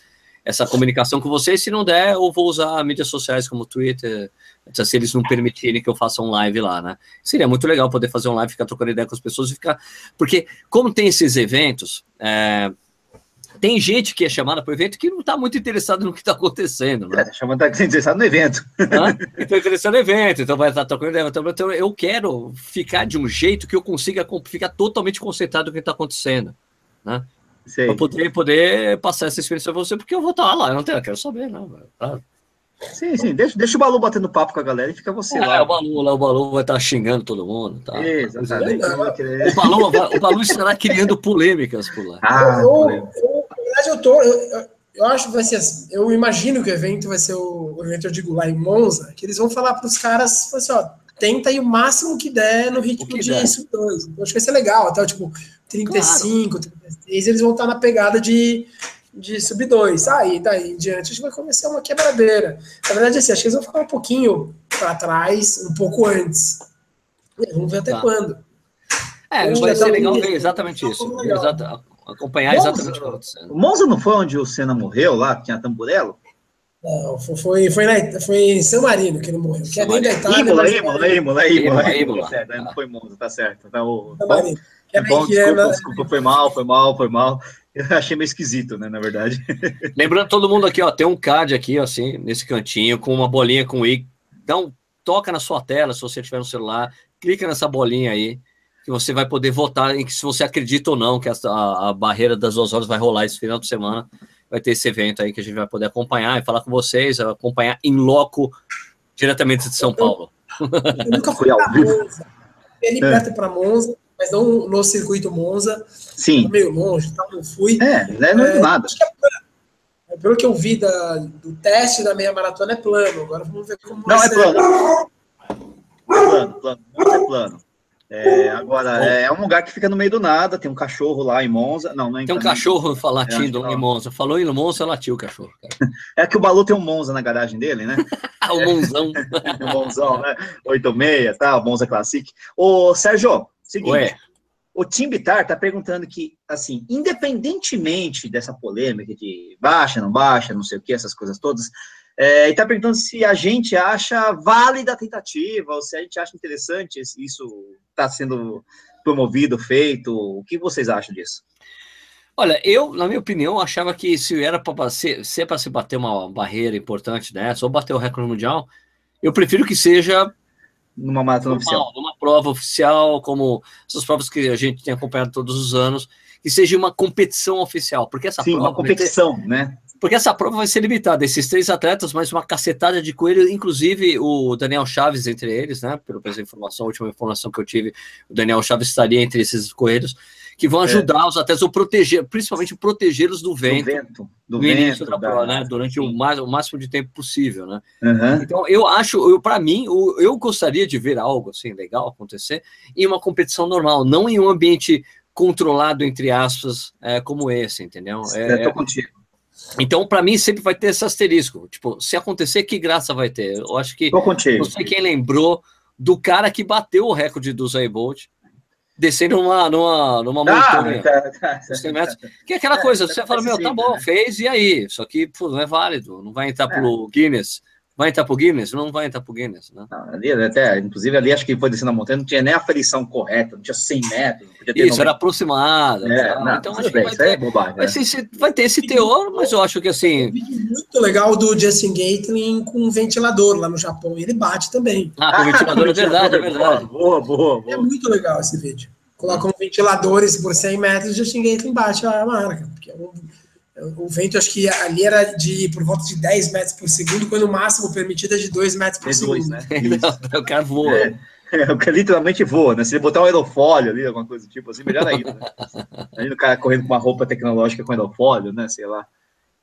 essa comunicação com vocês. Se não der, eu vou usar mídias sociais como Twitter, se eles não permitirem que eu faça um live lá, né? Seria muito legal poder fazer um live, ficar trocando ideia com as pessoas e ficar. Porque, como tem esses eventos, é, tem gente que é chamada para o evento que não está muito interessado no que está acontecendo. Né? É, chamada tá interessado no evento. Está interessado no evento, então vai estar tá trocando ideia. Então, então eu quero ficar de um jeito que eu consiga ficar totalmente concentrado no que está acontecendo. Né? Para poder, poder passar essa experiência para você, porque eu vou estar tá lá, eu não tenho, eu quero saber, não. Tá? Sim, sim, deixa, deixa o Balu batendo papo com a galera e fica você é, lá. O Balu, lá, o Balu vai estar xingando todo mundo. Tá? Exatamente. O Balu, o Balu estará criando polêmicas por lá. Ah, na verdade, eu tô. Eu, eu acho que vai ser assim. Eu imagino que o evento vai ser o, o evento, eu digo, lá em Monza, que eles vão falar para os caras, assim, ó, tenta ir o máximo que der no ritmo de isso. Então, acho que vai ser legal, até tipo 35, claro. 36, eles vão estar na pegada de de sub 2. Aí, daí em diante, a gente vai começar uma quebradeira. Na verdade, assim, acho que eles vão ficar um pouquinho para trás, um pouco antes. Vamos ver até tá. quando. É, vai ser legal ver exatamente isso. Exato, acompanhar Monza, exatamente o que está acontecendo. O Monza não foi onde o Senna morreu lá, que tinha tamburelo? Não, foi, foi, na, foi em São Marino que ele morreu, que é dentro da Itália. Imola, Imola, Imola, Imola, Imola. Não foi Monza, tá certo. Tá, o, São Marino. É bom, desculpa, desculpa, foi mal, foi mal, foi mal. Eu achei meio esquisito, né, na verdade. Lembrando todo mundo aqui, ó, tem um card aqui, assim, nesse cantinho, com uma bolinha com i. Então, toca na sua tela, se você tiver no celular, clica nessa bolinha aí, que você vai poder votar em que se você acredita ou não que essa, a, a barreira das duas horas vai rolar esse final de semana. Vai ter esse evento aí que a gente vai poder acompanhar e falar com vocês, acompanhar em loco, diretamente de São Paulo. Eu nunca fui ao vivo. Ele é. perto para Monza mas não no circuito Monza. Sim. Meio longe, tá? não fui. É, não é, é nada. É, pelo que eu vi da, do teste da meia maratona é plano. Agora vamos ver como Não, é plano. Plano, plano. Monza é plano. É, agora, é, é, um lugar que fica no meio do nada, tem um cachorro lá em Monza. Não, não é Tem um cachorro latindo é, em Monza. Falou em Monza, latiu o cachorro. Cara. É que o Balu tem um Monza na garagem dele, né? o Monzão. o Monzão, né? 86, tá? O Monza Classic. Ô, Sérgio, Seguinte, Ué. O Tim Bitar está perguntando que, assim, independentemente dessa polêmica de baixa, não baixa, não sei o que, essas coisas todas, é, ele está perguntando se a gente acha válida a tentativa, ou se a gente acha interessante isso está sendo promovido, feito. O que vocês acham disso? Olha, eu, na minha opinião, achava que se era para ser, se é para se bater uma barreira importante dessa, ou bater o recorde mundial, eu prefiro que seja numa maratona oficial. Numa prova oficial, como essas provas que a gente tem acompanhado todos os anos, que seja uma competição oficial, porque essa Sim, prova uma competição, ter, né? Porque essa prova vai ser limitada, esses três atletas, mais uma cacetada de coelho, inclusive o Daniel Chaves entre eles, né? Pelo essa informação, a última informação que eu tive, o Daniel Chaves estaria entre esses coelhos que vão é. ajudar é. os atletas a proteger, principalmente protegê-los do vento, do vento, do no vento, início da prova, né? Durante o, mais, o máximo de tempo possível, né? Uhum. Então, eu acho, para mim, eu, eu gostaria de ver algo assim legal acontecer em uma competição normal, não em um ambiente controlado, entre aspas, é, como esse, entendeu? É, eu tô contigo. Então, para mim, sempre vai ter esse asterisco. Tipo, se acontecer, que graça vai ter? Eu acho que. Tô contigo. Não sei quem lembrou do cara que bateu o recorde do Zay Bolt descendo numa, numa, numa ah, montanha. Tá, tá, tá, que é aquela coisa, você fala, meu, tá bom, né? fez, e aí? Só que pô, não é válido, não vai entrar é. pro Guinness. Vai entrar pro Guinness? Não vai entrar pro Guinness, né? Não, ali, até, inclusive, ali acho que foi descendo a montanha, não tinha nem a ferição correta, não tinha 100 metros. Isso, 90. era aproximado. É, não, então, acho bem, que vai ter, é bobagem, vai, né? vai ter esse teor, mas eu acho que assim. Muito legal do Justin Gatlin com um ventilador lá no Japão, e ele bate também. Ah, com ventilador, é verdade, é verdade. Boa, boa, boa. É muito legal esse vídeo colocam ventiladores por 100 metros e xinguei aqui embaixo a marca. Porque o, o vento, acho que ali era de por volta de 10 metros por segundo, quando o máximo permitido é de 2 metros por é segundo. Dois, né? o cara voa. É, é, o cara literalmente voa, né? Se ele botar um aerofólio ali, alguma coisa do tipo assim, melhor ainda. Né? Aí o cara correndo com uma roupa tecnológica com aerofólio, né? Sei lá.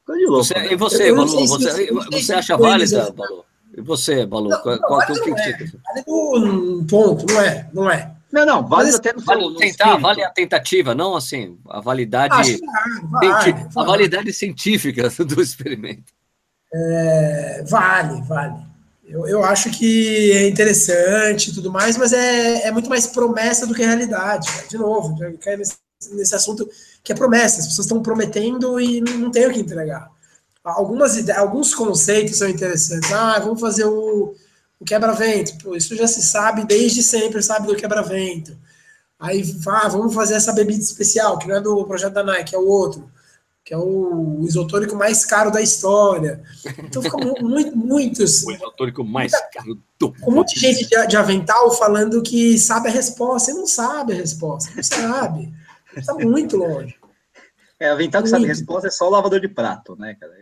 de louco, você, né? E você, Balu, você, você acha válida, Balu? E você, Balu? Não, qual, não, qual, que, não é. Vale um ponto, não é, não é. Não, não, vale Mas, até no vale seu, tentar, vale a tentativa, não assim, a validade, vale, a validade científica do experimento. É, vale, vale. Eu, eu acho que é interessante e tudo mais, mas é, é muito mais promessa do que realidade. Cara. De novo, já cai nesse, nesse assunto que é promessa. As pessoas estão prometendo e não, não tem o que entregar. Algumas alguns conceitos são interessantes. Ah, vamos fazer o o quebra-vento. Isso já se sabe desde sempre, sabe do quebra-vento. Aí, ah, vamos fazer essa bebida especial, que não é do projeto da Nike, é o outro, que é o isotônico mais caro da história. Então fica muito, muitos. O isotônico mais muita, caro do Com um monte de gente de, de, avental falando que sabe a resposta. Você não sabe a resposta, não sabe. Está muito longe. É, avental que sabe a resposta é só o lavador de prato, né, cara?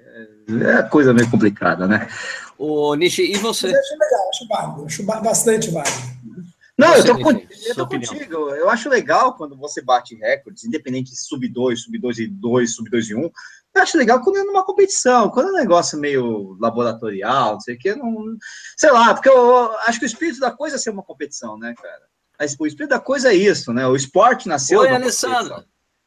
É, coisa meio complicada, né? O Nishi, e você? Eu acho legal, acho válido, acho bastante válido. Não, você, eu tô, eu tô contigo. Eu acho legal quando você bate recordes, independente de sub 2, sub 2 e 2, sub 2 e 1. Eu acho legal quando é numa competição, quando é um negócio meio laboratorial, não sei o que, não. Sei lá, porque eu acho que o espírito da coisa é ser uma competição, né, cara? O espírito da coisa é isso, né? O esporte nasceu. Oi, Alessandro.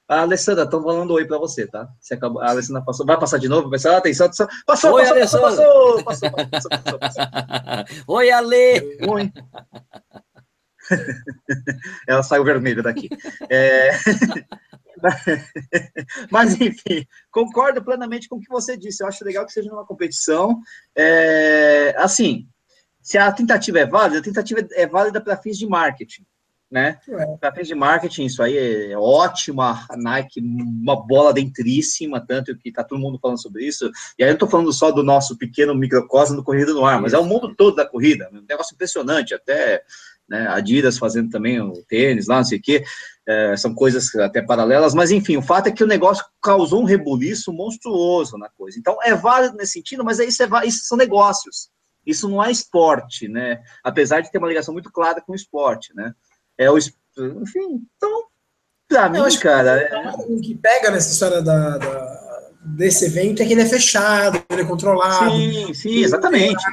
A Alessandra, estão falando oi para você, tá? Você acabou, a Alessandra passou. Vai passar de novo? Vai passar, atenção, atenção. Passou, oi, passou, passou, passou, passou, passou, passou, passou, Oi, Ale! Oi. Ela saiu vermelha daqui. É... Mas, enfim, concordo plenamente com o que você disse. Eu acho legal que seja uma competição. É... Assim, se a tentativa é válida, a tentativa é válida para fins de marketing né? É. Fins de marketing, isso aí é ótimo. A Nike, uma bola dentríssima, tanto que tá todo mundo falando sobre isso. E aí eu tô falando só do nosso pequeno microcosmo do Corrida no Ar, mas é o mundo todo da corrida. Um negócio impressionante, até né, Adidas fazendo também o tênis lá, não sei o quê. É, são coisas até paralelas, mas enfim, o fato é que o negócio causou um rebuliço monstruoso na coisa. Então é válido nesse sentido, mas isso, é, isso são negócios. Isso não é esporte, né? Apesar de ter uma ligação muito clara com o esporte, né? É o. Enfim, então, pra mim, acho cara. Que, é... O que pega nessa história da, da, desse evento é que ele é fechado, ele é controlado. Sim, sim, exatamente.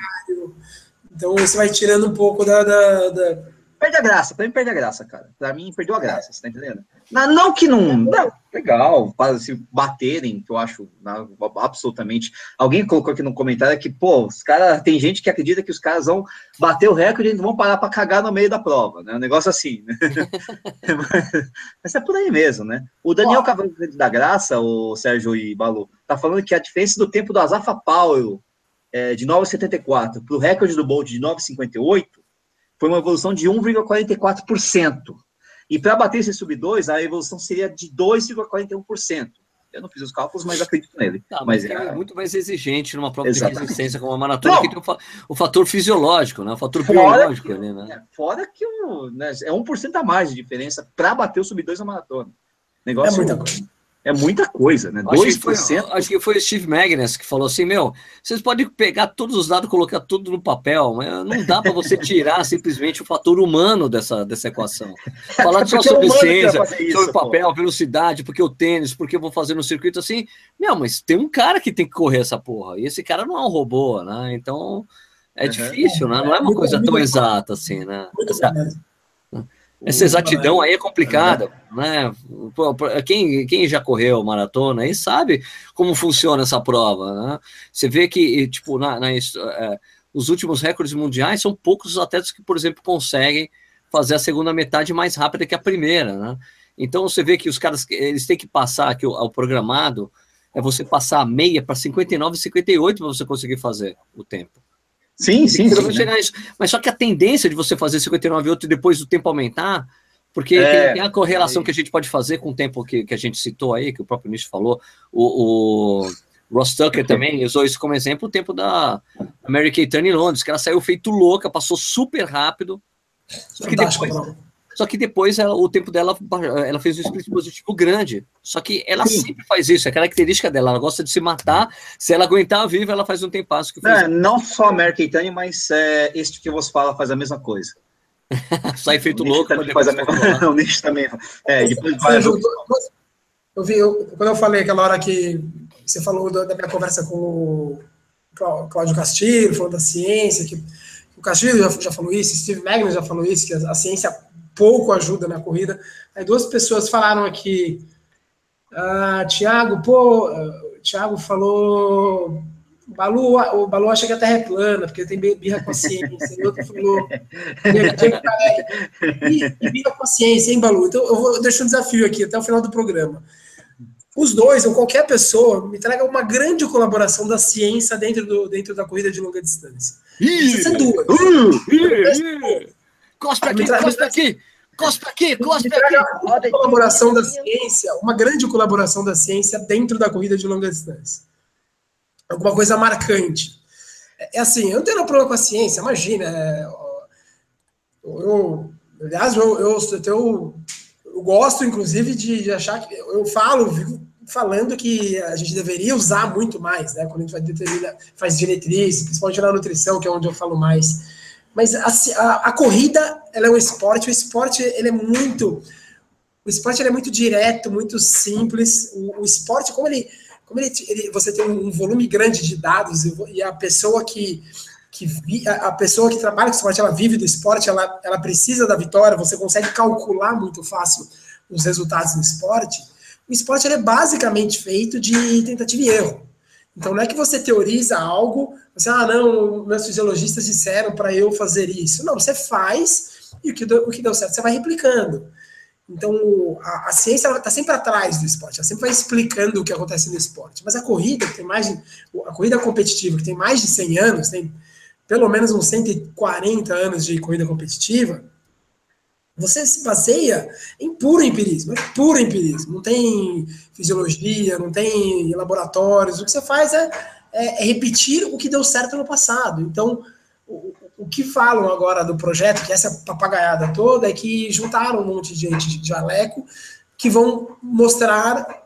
Então, isso vai tirando um pouco da, da, da perde a graça, pra mim perde a graça, cara. Pra mim perdeu a graça, você tá entendendo? Não, não que não, não, legal, para se baterem, que eu acho não, absolutamente. Alguém colocou aqui no comentário que, pô, os caras, tem gente que acredita que os caras vão bater o recorde e não vão parar para cagar no meio da prova, né? Um negócio assim, né? Mas é por aí mesmo, né? O Daniel Cavaleiro da Graça, o Sérgio e Balu, tá falando que a diferença do tempo do Azafa Paulo é, de 9,74 para o recorde do Bolt de 9,58 foi uma evolução de 1,44%. E para bater esse sub 2, a evolução seria de 2,41%. Eu não fiz os cálculos, mas acredito nele. Tá, mas, mas é, é, muito mais exigente numa prova Exatamente. de resistência como a maratona, não. que tem o, o, fator fisiológico, né? o fator fora biológico que, ali, né? É, fora que o, né, é 1% a mais de diferença para bater o sub 2 na maratona. Negócio, é muita coisa. É muita coisa, né? Acho 2%. Que foi, acho que foi o Steve Magnus que falou assim: meu, vocês podem pegar todos os dados, colocar tudo no papel, mas não dá para você tirar simplesmente o fator humano dessa, dessa equação. Falar só sobre ciência, sobre papel, pô. velocidade, porque o tênis, porque eu vou fazer no circuito assim. Meu, mas tem um cara que tem que correr essa porra, e esse cara não é um robô, né? Então é uhum. difícil, né? Não é uma coisa tão exata assim, né? Essa, essa exatidão aí é complicada, né? Quem, quem já correu maratona aí sabe como funciona essa prova, né? Você vê que, tipo, na, na é, os últimos recordes mundiais são poucos os atletas que, por exemplo, conseguem fazer a segunda metade mais rápida que a primeira, né? Então você vê que os caras eles têm que passar que o, o programado é você passar a meia para 59 e 58 para você conseguir fazer o tempo. Sim, sim, sim. Chegar né? Mas só que a tendência de você fazer 59 e outro e depois o tempo aumentar, porque é, tem, tem, a correlação é. que a gente pode fazer com o tempo que, que a gente citou aí, que o próprio ministro falou, o, o Ross Tucker também usou isso como exemplo, o tempo da Mary Kay Turner em Londres, que ela saiu feito louca, passou super rápido, só que depois, só que depois ela, o tempo dela, ela fez um split positivo grande. Só que ela Sim. sempre faz isso, é característica dela. Ela gosta de se matar. Se ela aguentar viva, ela faz um tempasso. Que é, não só a Mary Keitane, mas é, este que você fala faz a mesma coisa. Sai feito louco. Faz a mesma... não, o Nietzsche também. É, depois vai... Eu vi, eu, quando eu falei aquela hora que você falou da, da minha conversa com o Cláudio Castilho, falando da ciência, que o Castilho já, já falou isso, Steve Magnus já falou isso, que a, a ciência pouco ajuda na corrida. Aí duas pessoas falaram aqui, ah, Tiago, pô, o Tiago falou, Balu, o Balu acha que a Terra é plana, porque tem birra com a ciência. E outro falou, e birra com a ciência, hein, Balu? Então eu vou deixar um desafio aqui até o final do programa. Os dois, ou qualquer pessoa, me traga uma grande colaboração da ciência dentro, do, dentro da corrida de longa distância. Precisa ser duas. Uh. Cospe aqui, cospe aqui, cospe aqui, cospe aqui. Uma colaboração da ciência, uma grande colaboração da ciência dentro da corrida de longa distância. Alguma coisa marcante. É, é assim, eu não tenho problema com a ciência, imagina. É, eu, aliás, eu, eu, eu, eu gosto, inclusive, de, de achar que. Eu falo, vivo falando que a gente deveria usar muito mais, né? Quando a gente vai determinar, faz diretrizes, principalmente na nutrição, que é onde eu falo mais mas a, a, a, corrida, ela é um esporte, o esporte, ele é muito... O esporte é muito direto, muito simples. O, o esporte, como ele... Como ele, ele, você tem um volume grande de dados e a pessoa que, que vi, a pessoa que trabalha com esporte, ela vive do esporte, ela, ela precisa da vitória, você consegue calcular muito fácil os resultados no esporte. O esporte é basicamente feito de tentativa e erro. Então não é que você teoriza algo, você, ah, não, meus fisiologistas disseram para eu fazer isso. Não, você faz e o que, deu, o que deu certo você vai replicando. Então a, a ciência está sempre atrás do esporte, ela sempre vai explicando o que acontece no esporte. Mas a corrida, que tem mais de, a corrida competitiva, que tem mais de 100 anos, tem pelo menos uns 140 anos de corrida competitiva, você se baseia em puro empirismo, é puro empirismo. Não tem fisiologia, não tem laboratórios. O que você faz é, é, é repetir o que deu certo no passado. Então, o, o, que falam agora do projeto, que essa papagaiada toda, é que juntaram um monte de gente de jaleco que vão mostrar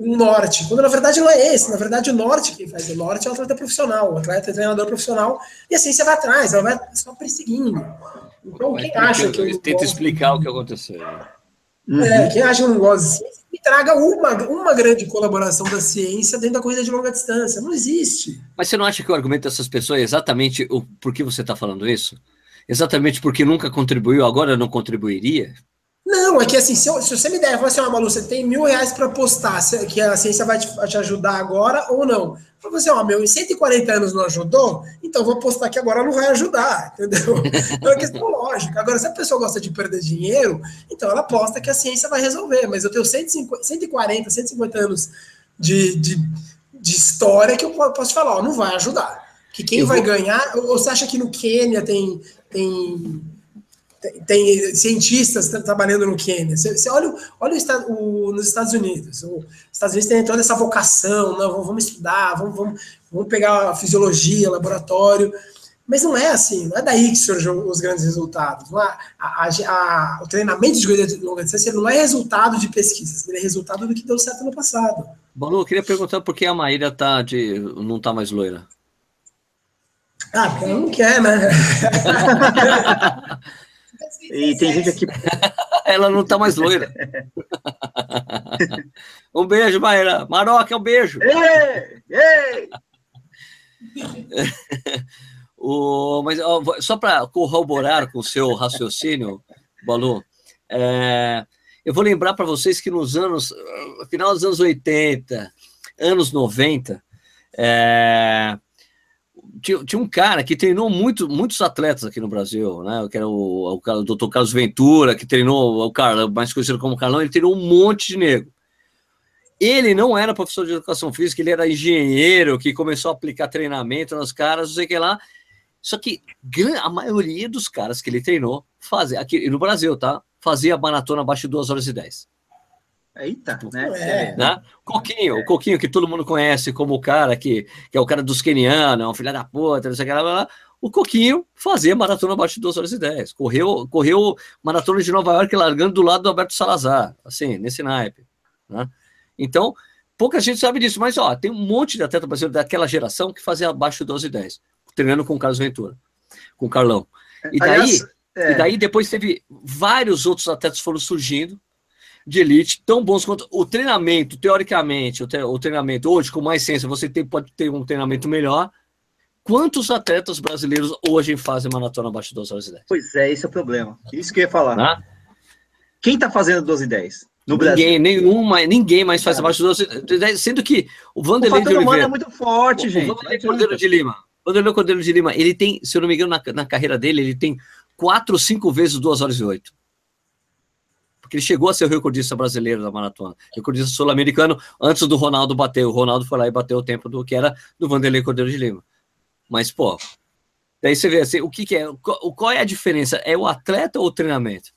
um norte, quando na verdade não é esse, na verdade o norte quem faz o norte é o atleta profissional, o atleta é treinador profissional, e assim você vai atrás, ela vai só perseguindo. Então, quem acha que. Ele tenta explicar o que aconteceu. Uhum. É, quem acha que não gosta de ciência, me traga uma, uma grande colaboração da ciência dentro da corrida de longa distância. Não existe. Mas você não acha que o argumento dessas pessoas é exatamente o por que você está falando isso? exatamente porque nunca contribuiu, agora não contribuiria? Não, é que assim, se, eu, se você me der, fala assim, ó, Malu, você tem mil reais para apostar, que a ciência vai te, te, ajudar agora ou não. Para você, ó, meu, em 140 anos não ajudou, então vou apostar que agora não vai ajudar, entendeu? Então é questão lógica. Agora, se a pessoa gosta de perder dinheiro, então ela aposta que a ciência vai resolver, mas eu tenho 150, 140, 150 anos de, de, de história que eu posso te falar, ó, não vai ajudar. Que quem eu vai vou... ganhar, ou você acha que no Quênia tem, tem tem, cientistas trabalhando no Quênia. Você, você olha, olha o, o, nos Estados Unidos. Os Estados Unidos tem toda essa vocação, não, vamos estudar, vamos, vamos, vamos pegar a fisiologia, laboratório. Mas não é assim, não é daí que surgem os grandes resultados. É, a, a, a, o treinamento de corrida de longa distância não é resultado de pesquisas, ele é resultado do que deu certo no passado. Balu, eu queria perguntar por que a Maíra tá de, não está mais loira. Ah, porque ela não quer, né? E tem gente aqui. Ela não tá mais loira. um beijo, Maíra. Maroca, um beijo. Ei! Ei! o, mas ó, só para corroborar com o seu raciocínio, Balu, é, eu vou lembrar para vocês que nos anos, final dos anos 80, anos 90, é, tinha, tinha, um cara que treinou muito, muitos atletas aqui no Brasil, né? Que era o, o, o Dr. Carlos Ventura, que treinou o cara mais conhecido como Carlão, ele treinou um monte de negro. Ele não era professor de educação física, ele era engenheiro que começou a aplicar treinamento nos caras, não sei o que lá. Só que a maioria dos caras que ele treinou fazia, aqui no Brasil, tá? Fazia maratona abaixo de 2 horas e 10. Eita, tipo, né? É, né? Coquinho, é. o Coquinho que todo mundo conhece como o cara que, que é o cara dos kenianos, é um filho da puta, não sei o que lá, o Coquinho fazia maratona abaixo de 2 horas e 10. Correu, correu maratona de Nova York largando do lado do Alberto Salazar, assim, nesse naipe. Né? Então, pouca gente sabe disso, mas ó, tem um monte de atleta brasileiro daquela geração que fazia abaixo de 12 e 10, treinando com o Carlos Ventura, com o Carlão. E daí, Aliás, é... e daí depois teve vários outros atletas foram surgindo, de elite tão bons quanto o treinamento, teoricamente, o, o treinamento hoje, com mais ciência, você tem, pode ter um treinamento melhor. Quantos atletas brasileiros hoje fazem maratona abaixo de 2 horas e 10? Pois é, esse é o problema. Isso que eu ia falar. Ah? Quem está fazendo 12 e 10? No ninguém, Brasil. nenhum, mais, ninguém mais faz abaixo de 12 e 10, sendo que o Vanderlei o de Oliveira... é muito forte, o, gente. O Vanderlei Cordeiro de Lima. Vanderlei Cordeiro de Lima, ele tem, se eu não me engano, na, na carreira dele, ele tem 4 ou 5 vezes 2 horas e 8 porque ele chegou a ser o recordista brasileiro da maratona, recordista sul-americano, antes do Ronaldo bater. O Ronaldo foi lá e bateu o tempo do que era do Vanderlei Cordeiro de Lima. Mas, pô, daí você vê assim, o que, que é, qual é a diferença? É o atleta ou o treinamento?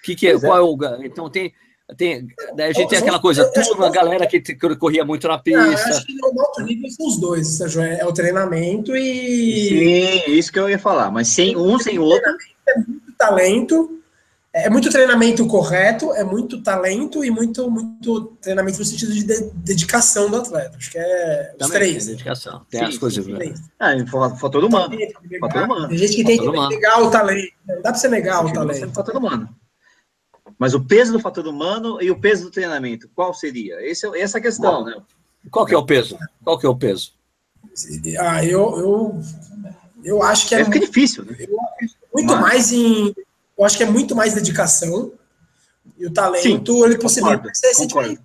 O que, que é, qual é o. Então tem. Tem, a gente tem aquela coisa, turma, a galera que corria muito na pista. eu acho que no alto nível são os dois, Sérgio, é o treinamento e. Sim, isso que eu ia falar, mas sem um, sem o outro. É muito talento, é muito treinamento correto, é muito talento e muito, muito treinamento no sentido de, de dedicação do atleta. Acho que é os Também três. Tem dedicação. Tem sim, as coisas. Né? Ah, fator humano. Fator humano. Tem gente que tem que negar o talento. Não dá para você negar o talento. Fator humano. Mas o peso do fator humano e o peso do treinamento, qual seria? Esse, é, essa é a questão, né? Qual que é o peso? Qual que é o peso? Ah, eu, eu, eu acho que é. É, é difícil, né? muito Mas... mais em eu acho que é muito mais dedicação e o talento Sim, ele possibilita concordo,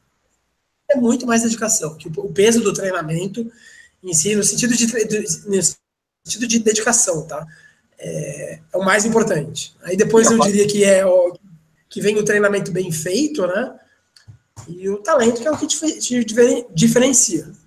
é muito mais dedicação que o peso do treinamento em si no sentido de, no sentido de dedicação tá? É, é, o mais importante. Aí depois eu diria que é o, que vem o treinamento bem feito né? E o talento que é o que te, diferencia. é,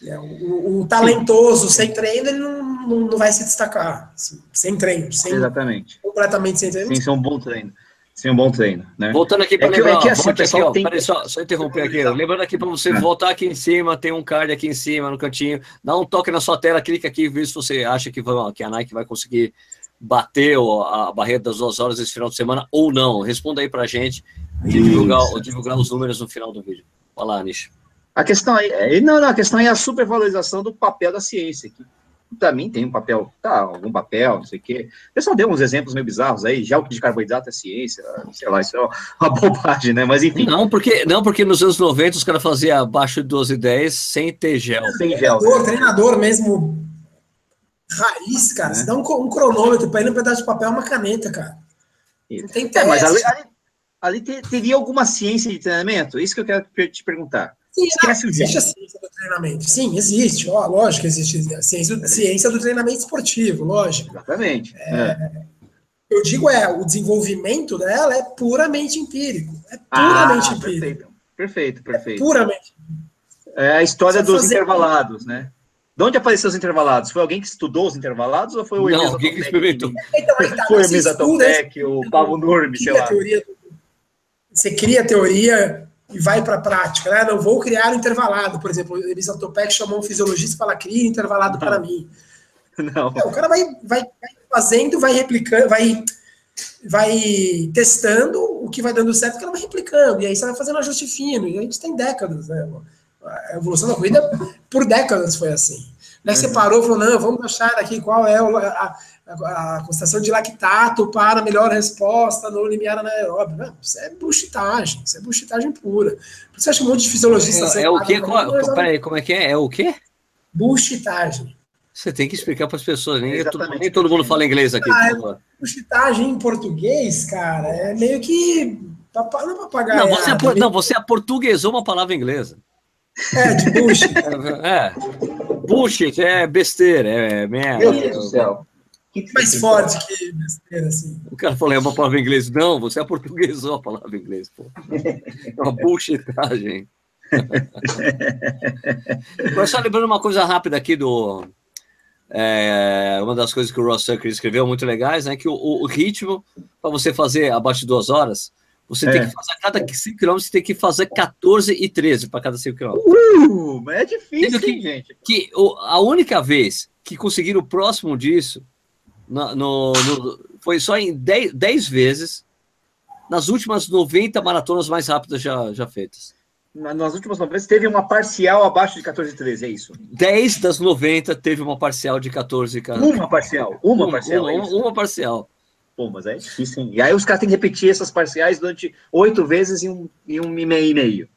o, o, talentoso sem treino ele não não, não vai se destacar. Assim, sem treino. Sem, Exatamente. Completamente sem treino. Sem ser um bom treino. Sem um bom treino, né? Voltando aqui para é lembrar, é que, assim, aqui, ó, tem... peraí, só, só interromper aqui. Ó. Lembrando aqui para você é. voltar aqui em cima, tem um card aqui em cima, no cantinho. Dá um toque na sua tela, clica aqui, vê se você acha que, vai, que a Nike vai conseguir bater a barreira das duas horas esse final de semana ou não. Responda aí para a gente e divulgar, divulgar, os números no final do vídeo. Olá, lá, Nish. A questão aí, é, não, não, a questão é a supervalorização do papel da ciência para mim tem um papel, tá, algum papel, não sei o quê. Eu só dei uns exemplos meio bizarros aí, gel de carboidrato é ciência, sei lá, isso é uma bobagem, né? Mas enfim. Não, porque, não, porque nos anos 90 os caras faziam abaixo de 12 e 10 sem ter gel. Sem gel. Treinador, treinador mesmo Raiz, cara. Né? Você dá um, um cronômetro para ele, um pedaço de papel, uma caneta, cara. Não tem teste. É, mas ali, ali, ali teria alguma ciência de treinamento? Isso que eu quero te perguntar. Sim, Esquece não, existe a ciência do treinamento. Sim, existe. Ó, lógico que existe a ciência, do, ciência do treinamento esportivo, lógico. Exatamente. É, é. Eu digo é, o desenvolvimento dela é puramente empírico. É puramente ah, empírico. Perfeito, perfeito, perfeito. É puramente. É a história dos fazer... intervalados, né? De onde apareceu os intervalados? Foi alguém que estudou os intervalados ou foi o Não, alguém que experimentou. Então, tá, foi o Mesatopec, o Pavo Nurmi, sei lá. Teoria, você cria a teoria e vai para a prática. Né? Não vou criar um intervalado. Por exemplo, o Mesatopec chamou um fisiologista e fala, cria intervalado Não. para mim. Não. É, o cara vai, vai, vai fazendo, vai replicando, vai, vai testando o que vai dando certo, que ela vai replicando. E aí você vai fazendo ajuste fino. E a gente tem décadas, né? A evolução da corrida, por décadas, foi assim. Né? Você uhum. parou e falou, não, vamos achar aqui qual é a, a, a concentração de lactato para melhor resposta no limiar anaeróbio. Não, isso é buchitagem, isso é buchitagem pura. Por isso acha um monte de fisiologistas... É, é o quê? Qual, peraí, como é que é? É o quê? Buchitagem. Você tem que explicar para as pessoas, nem, todo, nem todo mundo fala inglês aqui. Ah, é, buchitagem em português, cara, é meio que... Não é papagaio. Não, você, é, não, você aportuguesou uma palavra inglesa. É, de bullshit. é. Bullshit é besteira, é merda. Meu Deus do céu. Mais forte que besteira, assim. O cara falou, é uma palavra em inglês. Não, você é portuguesou a palavra em inglês, pô. É uma bullshitagem. Agora, só lembrando uma coisa rápida aqui do. É, uma das coisas que o Ross Tucker escreveu, muito legais, né? Que o, o ritmo para você fazer abaixo de duas horas você é. tem que fazer a cada 5 km, você tem que fazer 14 e 13 para cada 5 km. Uh, mas é difícil, que, hein, gente? Que a única vez que conseguiram próximo disso no, no, no, foi só em 10, 10 vezes nas últimas 90 maratonas mais rápidas já, já feitas. Nas últimas 90 teve uma parcial abaixo de 14 e 13, é isso? 10 das 90 teve uma parcial de 14 e Uma parcial, uma, uma parcial. Uma, é uma, parcial. Pô, mas é difícil, hein? E aí os caras têm que repetir essas parciais durante oito vezes em um, em um e meio.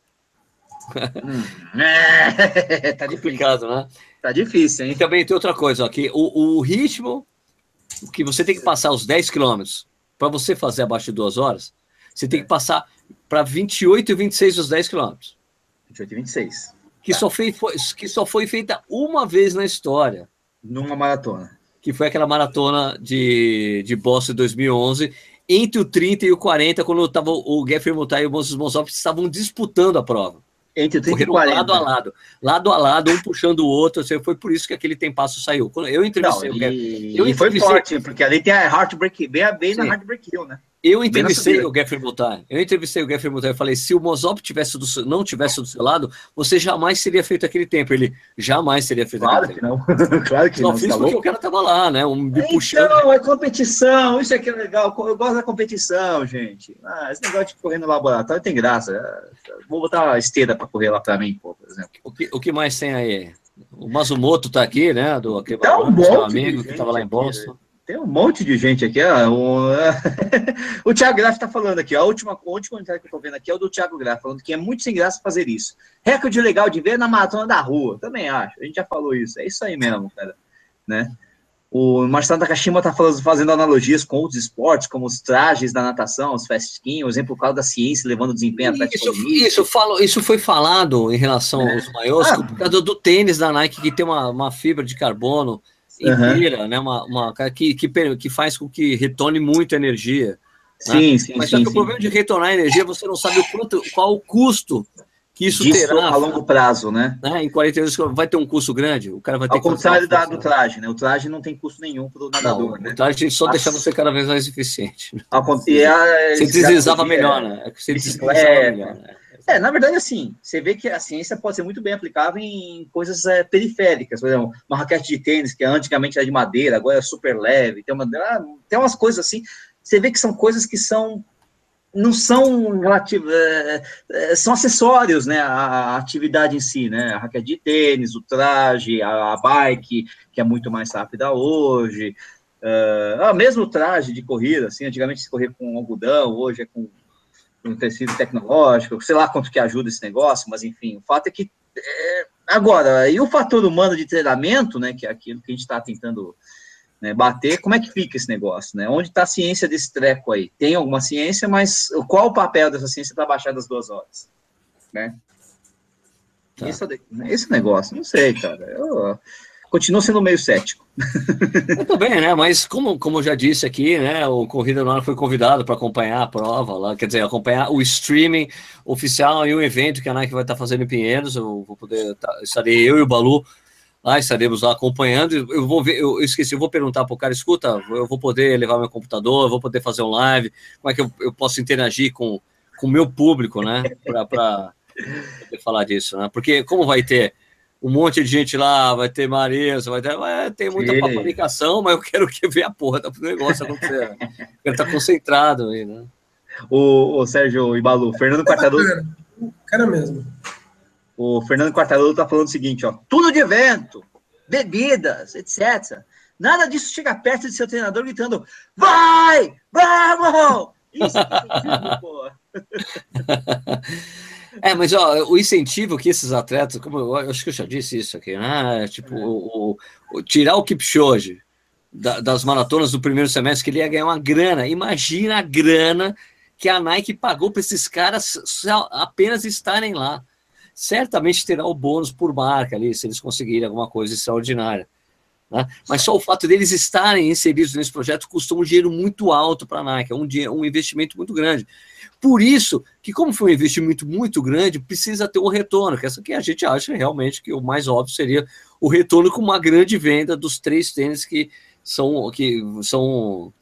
hum. é, tá complicado, né? Tá difícil, hein? E também tem outra coisa, ó, que o, o ritmo que você tem que passar os 10 quilômetros para você fazer abaixo de duas horas, você tem que passar para 28 e 26 os 10 quilômetros. 28 e 26. Que, tá. só foi, foi, que só foi feita uma vez na história. Numa maratona que foi aquela maratona de, de Boston 2011, entre o 30 e o 40, quando tava o Geoffrey Mutai e o Moses Monsop estavam disputando a prova. Entre o 30 e o 40. Lado a lado, lado a lado, um puxando o outro. Assim, foi por isso que aquele tempasso saiu. Quando eu entrevistei Não, e, eu entrevistei, e foi forte, porque ali tem a Heartbreak, bem, bem na Heartbreak Hill, né? Eu entrevistei o Geoffrey Mutai. Eu entrevistei o Geoffrey Mutai e falei: se o Mozop tivesse do, não tivesse do seu lado, você jamais teria feito aquele tempo. Ele jamais teria feito claro aquele tempo. Claro que não. claro que não. Só fiz tá porque o cara tava lá, né? Um me puxando. Então, é competição. Isso aqui é legal. Eu gosto da competição, gente. Ah, esse negócio de correr no laboratório tem graça. Vou botar uma esteira para correr lá para mim, pô, por exemplo. O que, o que mais tem aí? O Mazumoto tá aqui, né? Do aquele tá um meu amigo que tava lá em Boston. Tem um monte de gente aqui. Ó, o, o Thiago Graff está falando aqui. Ó, a última, o último comentário que eu estou vendo aqui é o do Thiago Graff, falando que é muito sem graça fazer isso. Recorde legal de ver na maratona da rua. Também acho. A gente já falou isso. É isso aí mesmo, cara. Né? O Marcelo Takashima está fazendo analogias com outros esportes, como os trajes da natação, os fast skin, o exemplo claro da ciência levando desempenho. Isso, isso, falo, isso foi falado em relação é. aos maiores, ah, por causa do tênis da Nike, que tem uma, uma fibra de carbono inteira, uhum. né? Uma, uma que, que, que faz com que retorne muita energia. Sim, né? sim, Mas sim, só que o problema de retornar energia, você não sabe o quanto, qual o custo que isso Disso terá. a longo prazo, né? né? Em 42 vai ter um custo grande, o cara vai ter Ao contrário da, do traje, né? O traje não tem custo nenhum para o nadador. Não, né? O traje só Mas... deixa você cada vez mais eficiente. Ao, e a, você deslizava melhor, né? Você deslizava é, melhor, né? É, na verdade, assim, você vê que a ciência pode ser muito bem aplicável em coisas é, periféricas. Por exemplo, uma raquete de tênis, que antigamente era de madeira, agora é super leve, tem, uma, ah, tem umas coisas assim. Você vê que são coisas que são não são relativas, é, é, são acessórios, né, a, atividade em si, né, a raquete de tênis, o traje, a, a bike, que é muito mais rápida hoje, uh, mesmo o traje de corrida, assim, antigamente se corria com algodão, hoje é com um tecido tecnológico, sei lá quanto que ajuda esse negócio, mas enfim, o fato é que é, agora, e o fator humano de treinamento, né, que é aquilo que a gente está tentando né, bater, como é que fica esse negócio, né? Onde está a ciência desse treco aí? Tem alguma ciência, mas qual o papel dessa ciência para baixar das duas horas, né? Tá. Esse, esse negócio, não sei, cara. Eu, continuo sendo meio cético. Muito bem, né? Mas como, como eu já disse aqui, né? O Corrida no Ar foi convidado para acompanhar a prova lá, quer dizer, acompanhar o streaming oficial e o evento que a Nike vai estar fazendo em Pinheiros. Eu vou poder, tá, estarei eu e o Balu lá, estaremos lá acompanhando. Eu vou ver, eu esqueci, eu vou perguntar para o cara, escuta, eu vou poder levar meu computador, vou poder fazer um live, como é que eu, eu posso interagir com o meu público, né? Para poder falar disso, né? Porque como vai ter um monte de gente lá, vai ter Marisa, vai ter, vai ter muita comunicação, mas eu quero que ver a porra do negócio acontecer. eu quero estar tá concentrado aí, né? O, o Sérgio Ibalu, Fernando é Quartarolo. Cara mesmo. O Fernando Quartarolo tá falando o seguinte, ó. Tudo de evento, bebidas, etc. Nada disso chega perto de seu treinador gritando: vai! Vamos! Isso é pô. É, mas ó, o incentivo que esses atletas, como eu, eu acho que eu já disse isso aqui, né? Tipo, é. o, o, tirar o Kipchoge da, das maratonas do primeiro semestre, que ele ia ganhar uma grana. Imagina a grana que a Nike pagou para esses caras apenas estarem lá. Certamente terá o bônus por marca ali, se eles conseguirem alguma coisa extraordinária. Né? Mas só o fato deles estarem inseridos nesse projeto custa um dinheiro muito alto para a Nike, é um, um investimento muito grande. Por isso que, como foi um investimento muito grande, precisa ter um retorno, que essa que a gente acha realmente que o mais óbvio seria o retorno com uma grande venda dos três tênis que são que são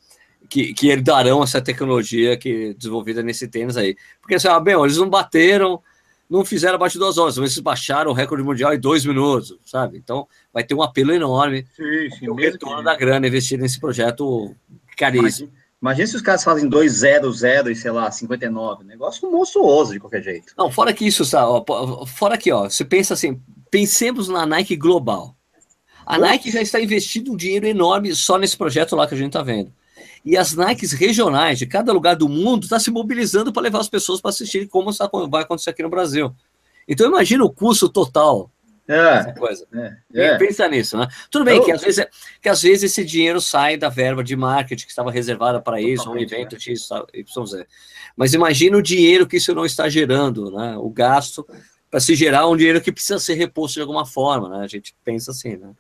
que, que herdarão essa tecnologia que desenvolvida nesse tênis aí. Porque assim, ah, bem, eles não bateram não fizeram abaixo de duas horas, mas eles baixaram o recorde mundial em dois minutos, sabe? Então vai ter um apelo enorme. Sim, sim, o retorno que... da grana investir nesse projeto caríssimo. Imagina, imagina se os caras fazem 2-0-0 e sei lá, 59. Negócio monstruoso de qualquer jeito. Não, fora que isso, sabe? Fora que, ó, você pensa assim, pensemos na Nike global. A Nike já está investindo um dinheiro enorme só nesse projeto lá que a gente está vendo. E as Nikes regionais de cada lugar do mundo estão tá se mobilizando para levar as pessoas para assistir como vai acontecer aqui no Brasil. Então imagina o custo total é, coisa. É, é. Pensa nisso, né? Tudo bem Eu... que, às vezes, que às vezes esse dinheiro sai da verba de marketing que estava reservada para isso, um evento é. X, YZ. Mas imagina o dinheiro que isso não está gerando, né? O gasto para se gerar um dinheiro que precisa ser reposto de alguma forma, né? A gente pensa assim, né?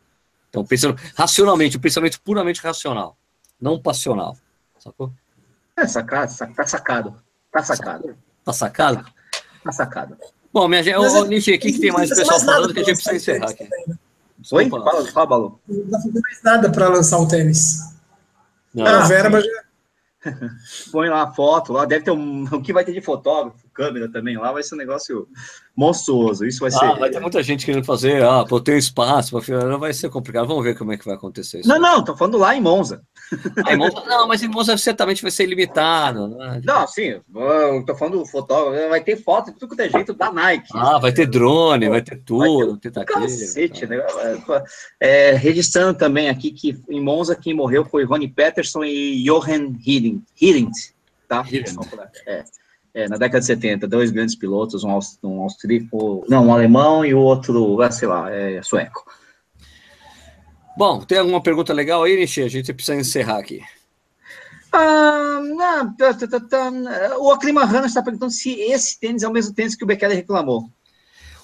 Então, pensando racionalmente, um pensamento puramente racional não passional. Sacou? É sacado, tá sacado. Tá sacado. Tá sacado? Tá sacado. Bom, minha gente, ô, Nishi, aqui que tem mais pessoal falando que a gente precisa encerrar aqui. Oi? Fala, fala, Balu. Não dá mais nada para lançar o tênis. Não. A verba já Põe lá a foto, lá deve ter um. O que vai ter de fotógrafo, câmera também, lá vai ser um negócio monstruoso. Isso vai ah, ser. Vai ter muita gente querendo fazer, ah, pô, tem espaço, não vai ser complicado. Vamos ver como é que vai acontecer isso. Não, não, tô falando lá em Monza. Ah, em Monza não, mas em Monza certamente vai ser limitado. Né? Não, sim, eu tô falando do fotógrafo, vai ter foto de tudo que é jeito da Nike. Ah, vai ter drone, vai ter tudo, vai ter cacete, né? É, registrando também aqui que em Monza quem morreu foi Ronnie Peterson e Johan Hiddink, tá? É. É, na década de 70, dois grandes pilotos, um, um austríaco, não, um alemão e o outro, ah, sei lá, é sueco. Bom, tem alguma pergunta legal aí, Nishi? A gente precisa encerrar aqui. Ah, não, tá, tá, tá, o Aclima Hanna está perguntando se esse tênis é o mesmo tênis que o Bekele reclamou.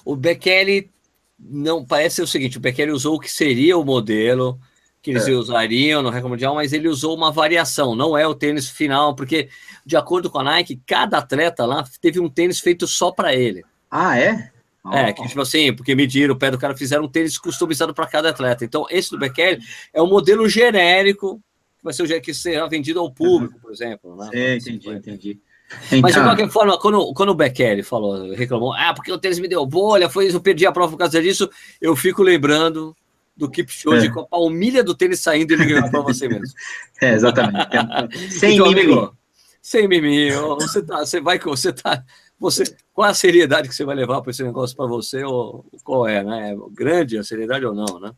O Bekele não parece ser o seguinte: o Bekele usou o que seria o modelo que eles é. usariam no recorde mundial, mas ele usou uma variação, não é o tênis final, porque de acordo com a Nike, cada atleta lá teve um tênis feito só para ele. Ah, é? É, que tipo assim, porque mediram o pé do cara, fizeram um tênis customizado para cada atleta. Então, esse do Bekele é um modelo genérico, que vai ser o que será vendido ao público, por exemplo. Né? É, entendi, entendi. Então... Mas de qualquer forma, quando, quando o Bekele falou, reclamou, ah, porque o tênis me deu bolha, foi isso, eu perdi a prova por causa disso, eu fico lembrando do Kipchoge é. com a palmilha do tênis saindo e ele ganhou para você mesmo. É, exatamente. Sem então, mimimi. Amigo, sem mimimi. Você, tá, você vai você tá. Você, qual a seriedade que você vai levar para esse negócio para você? Ou qual é, né? É grande a seriedade ou não, né?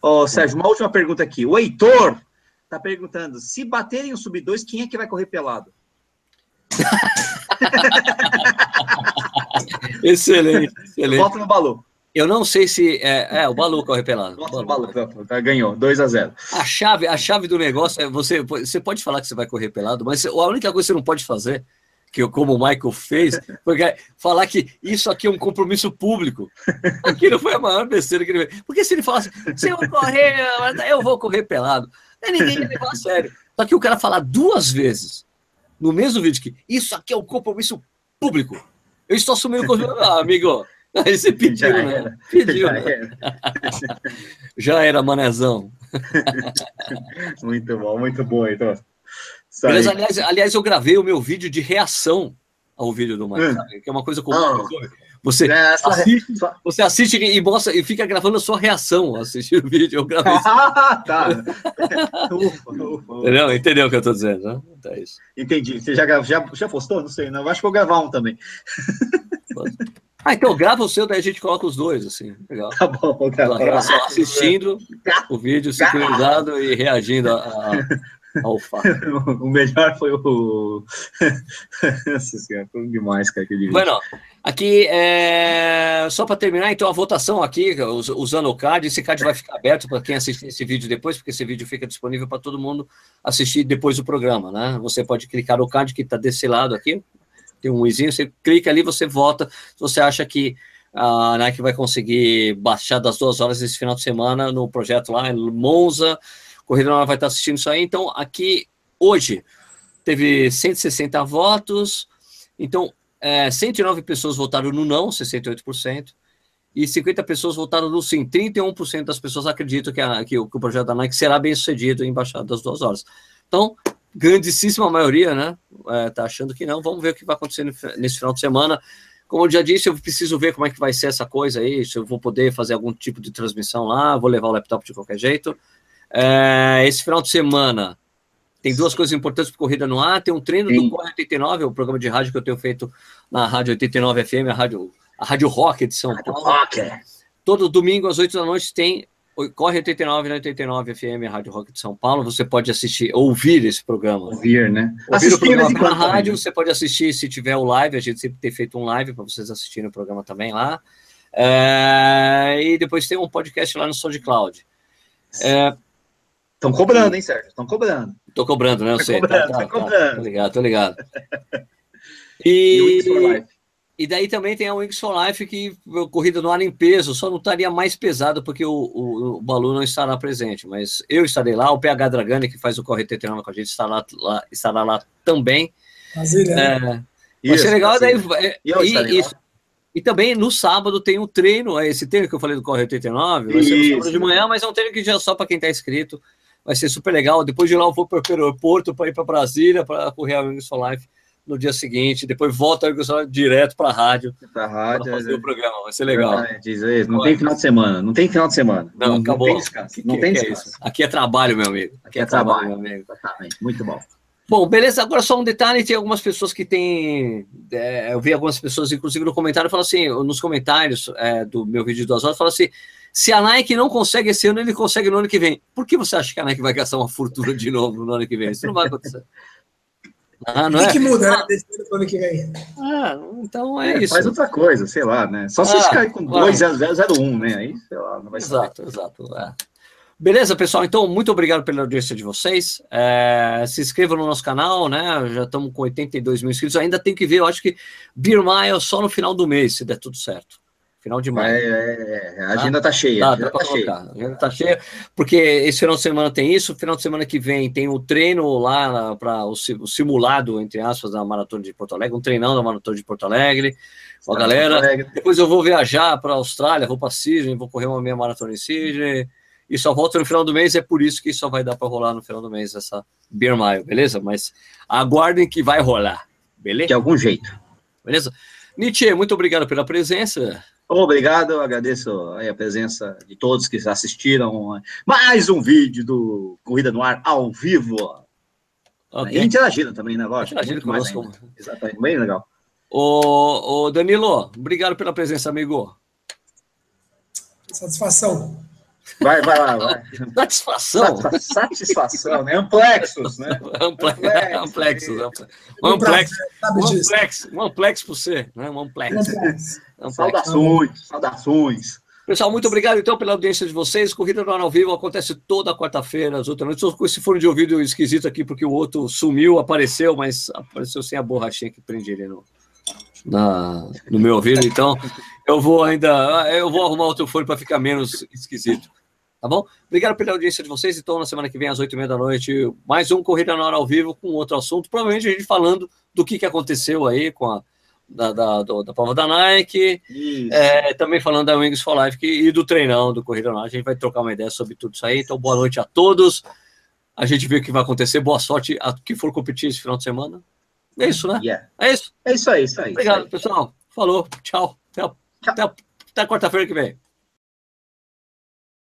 Ô, Sérgio, uma última pergunta aqui. O Heitor está perguntando: se baterem o sub-2, quem é que vai correr pelado? excelente, excelente. Volta no balão. Eu não sei se. É, é o Balu corre pelado. Nossa, o Balu, Balu tá, ganhou, 2 a 0 a chave, a chave do negócio é você. Você pode falar que você vai correr pelado, mas a única coisa que você não pode fazer, que como o Michael fez, foi falar que isso aqui é um compromisso público. Aquilo foi a maior besteira que ele fez. Porque se ele falasse, se eu correr, eu vou correr pelado, ninguém ia levar a sério. Só que o cara falar duas vezes no mesmo vídeo que isso aqui é um compromisso público. Eu estou assumindo o Ah, amigo, aí você pediu, já né? Era. Pediu. Já, né? era. já era, manezão. muito bom, muito bom, então. Beleza, aliás, aliás, eu gravei o meu vídeo de reação ao vídeo do Mike, hum. que é uma coisa comum. Oh. Você, é, assiste, você assiste e mostra e fica gravando a sua reação ao assistir o vídeo. Eu gravei ah, tá. ufa, ufa, Entendeu? Entendeu o que eu estou dizendo, né? Então é isso. Entendi. Você já, já, já postou? Não sei, não. Eu acho que vou gravar um também. Ah, então grava o seu, daí a gente coloca os dois, assim. Legal. Tá bom, vou gravar. Assistindo o vídeo sincronizado e reagindo a, a Alfa. o melhor foi o. Nossa senhora, foi demais, cara. Que bueno, aqui, é... só para terminar, então, a votação aqui, usando o card, esse card vai ficar aberto para quem assistir esse vídeo depois, porque esse vídeo fica disponível para todo mundo assistir depois do programa, né? Você pode clicar no card que está desse lado aqui, tem um izinho, você clica ali, você vota, se você acha que a Nike vai conseguir baixar das duas horas esse final de semana no projeto lá em Monza, Corrida Nova vai estar assistindo isso aí. Então, aqui, hoje, teve 160 votos. Então, é, 109 pessoas votaram no não, 68%. E 50 pessoas votaram no sim. 31% das pessoas acreditam que, a, que, o, que, o, projeto da Nike será bem sucedido em Baixada das Duas Horas. Então, grandíssima maioria, né? É, tá achando que não. Vamos ver o que vai acontecer nesse final de semana. Como eu já disse, eu preciso ver como é que vai ser essa coisa aí, se eu vou poder fazer algum tipo de transmissão lá, vou levar o laptop de qualquer jeito. É, esse final de semana tem duas coisas importantes para Corrida no Ar. Tem um treino Sim. do Corre 89, o programa de rádio que eu tenho feito na Rádio 89 FM, a Rádio, a rádio Rock de São Paulo. Rock. Todo domingo às 8 da noite tem Corre 89 na 89 FM, Rádio Rock de São Paulo. Você pode assistir, ouvir esse programa. Ouvir, né? Ouvir assistir o programa pela rádio, você pode assistir se tiver o live. A gente sempre tem feito um live para vocês assistirem o programa também lá. É, e depois tem um podcast lá no SoundCloud. É, Estão cobrando, hein, Sérgio? Estão cobrando. Estou cobrando, né? Eu sei. Cobrando, tá, tá, tá, cobrando. Tô ligado, tô ligado. E, e, e daí também tem a Wings for Life, que corrida no ar em peso, só não estaria mais pesado porque o, o, o Balu não estará presente, mas eu estarei lá, o PH Dragani, que faz o Corre TT9 com a gente, estará lá, estará lá também. Brasília. É, vai isso, ser legal. Daí, é, e, e, isso, e também no sábado tem um treino, é esse treino que eu falei do Corre 89, vai ser no sábado de manhã, mas é um treino que já é só para quem está inscrito vai ser super legal. Depois de lá eu vou para o aeroporto para ir para Brasília para correr a Wings for Life no dia seguinte. Depois volta a Wings direto para a rádio. Para a rádio. fazer é, o programa, vai ser legal. Diz não tem final de semana, não tem final de semana. Não, não acabou. Não tem descanso. Que, não que, tem que descanso. É Aqui é trabalho, meu amigo. Aqui é, é trabalho, trabalho, meu amigo. Exatamente, muito bom. Bom, beleza. Agora só um detalhe: tem algumas pessoas que têm. É, eu vi algumas pessoas, inclusive no comentário, falam assim, nos comentários é, do meu vídeo de duas horas, falam assim: se a Nike não consegue esse ano, ele consegue no ano que vem. Por que você acha que a Nike vai gastar uma fortuna de novo no ano que vem? Isso não vai acontecer. Ah, não é? que muda, né? Desse ano ano que vem. Ah, então é, é, isso. Faz outra coisa, sei lá, né? Só se ah, cair com 2,001, né? Aí, sei lá, não vai Exato, saber. exato. É. Beleza, pessoal? Então, muito obrigado pela audiência de vocês. É, se inscrevam no nosso canal, né? Já estamos com 82 mil inscritos. Ainda tem que ver, eu acho que Beer Mile só no final do mês, se der tudo certo. Final de maio. É, é, é. a agenda tá, tá cheia. Dá, agenda tá cheia. A agenda tá cheia, porque esse final de semana tem isso, final de semana que vem tem o treino lá para o, o, simulado, entre aspas, da Maratona de Porto Alegre, um treinão da Maratona de Porto Alegre, com a galera. Depois eu vou viajar para a Austrália, vou para Sydney, vou correr uma meia maratona em Sydney, e só volta no final do mês, é por isso que só vai dar para rolar no final do mês essa Beer Mile, beleza? Mas aguardem que vai rolar, beleza? De algum jeito. Beleza? Nietzsche, muito obrigado pela presença. Obrigado, agradeço a presença de todos que assistiram mais um vídeo do Corrida no Ar ao vivo. Okay. E interagindo também, né? Lógico. Interagindo conosco. Exatamente, bem legal. Ô, ô, Danilo, obrigado pela presença, amigo. Satisfação. Vai, vai lá, vai. Satisfação. Satisfação, né? Amplexos, né? Amplexos. Amplexos. Um amplex, um amplex, um amplex por você, né? Um amplex. Saudações, saudações. Pessoal, muito obrigado então pela audiência de vocês. Corrida no ar ao vivo acontece toda quarta-feira, às outras noites. Estou com esse fone de ouvido esquisito aqui, porque o outro sumiu, apareceu, mas apareceu sem a borrachinha que prende ele no, na, no meu ouvido. Então, eu vou ainda. Eu vou arrumar outro fone para ficar menos esquisito. Tá bom? Obrigado pela audiência de vocês. Então, na semana que vem, às oito e meia da noite, mais um Corrida no ar ao vivo com outro assunto. Provavelmente a gente falando do que, que aconteceu aí com a da, da, do, da prova da Nike, é, também falando da Wings for Life e do treinão do Corrida A gente vai trocar uma ideia sobre tudo isso aí. Então, boa noite a todos. A gente vê o que vai acontecer. Boa sorte a quem for competir esse final de semana. É isso, né? Yeah. É isso. É isso aí, isso aí. Obrigado, isso aí. pessoal. Falou. Tchau. Até, Tchau. até, até quarta-feira que vem.